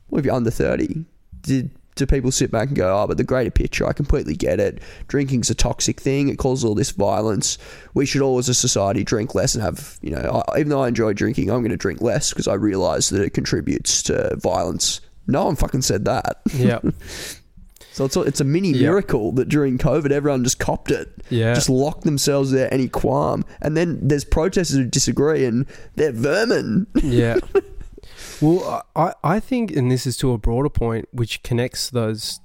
S2: well, if you're under thirty, did do people sit back and go, oh, but the greater picture, I completely get it. Drinking's a toxic thing. It causes all this violence. We should all, as a society, drink less and have, you know, I, even though I enjoy drinking, I'm going to drink less because I realise that it contributes to violence. No one fucking said that.
S1: Yeah.
S2: So it's a, it's a mini
S1: Yeah.
S2: miracle that during COVID, everyone just copped it.
S1: Yeah.
S2: Just locked themselves there any qualm. And then there's protesters who disagree and they're vermin.
S1: yeah. Well, I, I think, and this is to a broader point, which connects those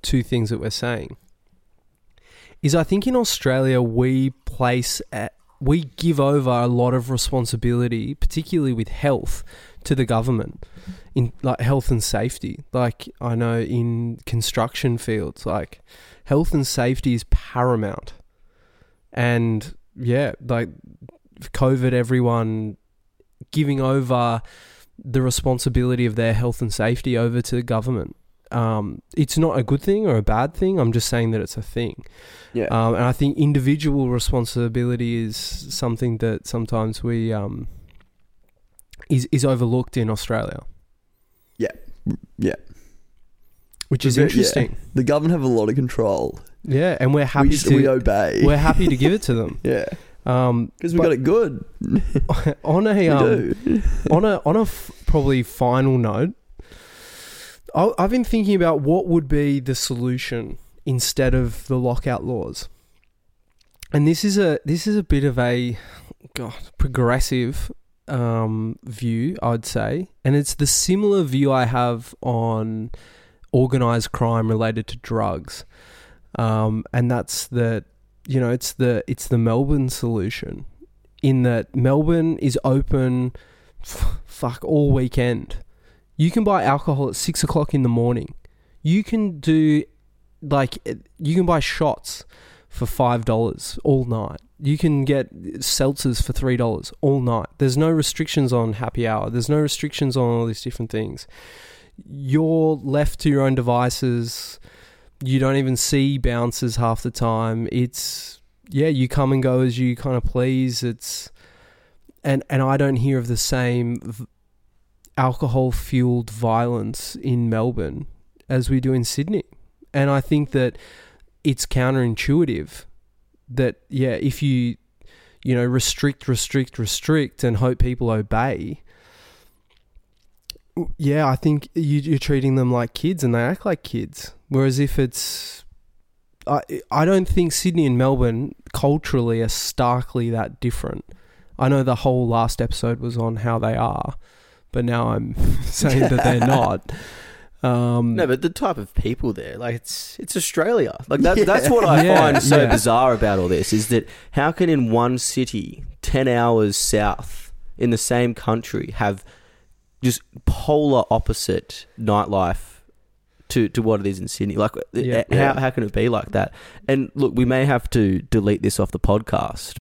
S1: two things that we're saying, is I think in Australia we place at, we give over a lot of responsibility, particularly with health, to the government in like health and safety. Like I know in construction fields, like health and safety is paramount, and yeah, like COVID, everyone giving over the responsibility of their health and safety over to the government. Um, it's not a good thing or a bad thing. I'm just saying that it's a thing.
S2: Yeah.
S1: Um, and I think individual responsibility is something that sometimes we um, is is overlooked in Australia,
S2: yeah. Yeah.
S1: Which is
S2: Yeah.
S1: interesting.
S2: The government have a lot of control.
S1: Yeah, and we're happy
S2: we,
S1: to
S2: we obey.
S1: we're happy to give it to them.
S2: yeah.
S1: Um,
S2: Because we
S1: but
S2: got it good.
S1: on a um, on a on a f- probably final note, I, I've been thinking about what would be the solution instead of the lockout laws, and this is a this is a bit of a God progressive um, view, I'd say, and it's the similar view I have on organized crime related to drugs, um, and that's that you know it's the it's the Melbourne solution, in that Melbourne is open, f- fuck all weekend. You can buy alcohol at six o'clock in the morning. You can do like you can buy shots for five dollars all night. You can get seltzers for three dollars all night. There's no restrictions on happy hour. There's no restrictions on all these different things. You're left to your own devices. You don't even see bouncers half the time. It's yeah, you come and go as you kind of please. It's and and I don't hear of the same alcohol fueled violence in Melbourne as we do in Sydney. And I think that it's counterintuitive that yeah, if you you know restrict, restrict, restrict, and hope people obey. Yeah, I think you, you're treating them like kids, and they act like kids. Whereas if it's, I I don't think Sydney and Melbourne culturally are starkly that different. I know the whole last episode was on how they are, but now I'm saying that they're not. Um,
S3: No, but the type of people there, like it's it's Australia. Like that,
S2: Yeah.
S3: that's what I
S1: Yeah,
S3: find so
S1: yeah.
S3: bizarre about all this is that how can in one city, ten hours south in the same country, have just polar opposite nightlife to to what it is in Sydney? Like,
S1: Yeah.
S3: how how can it be like that? And look, we may have to delete this off the podcast,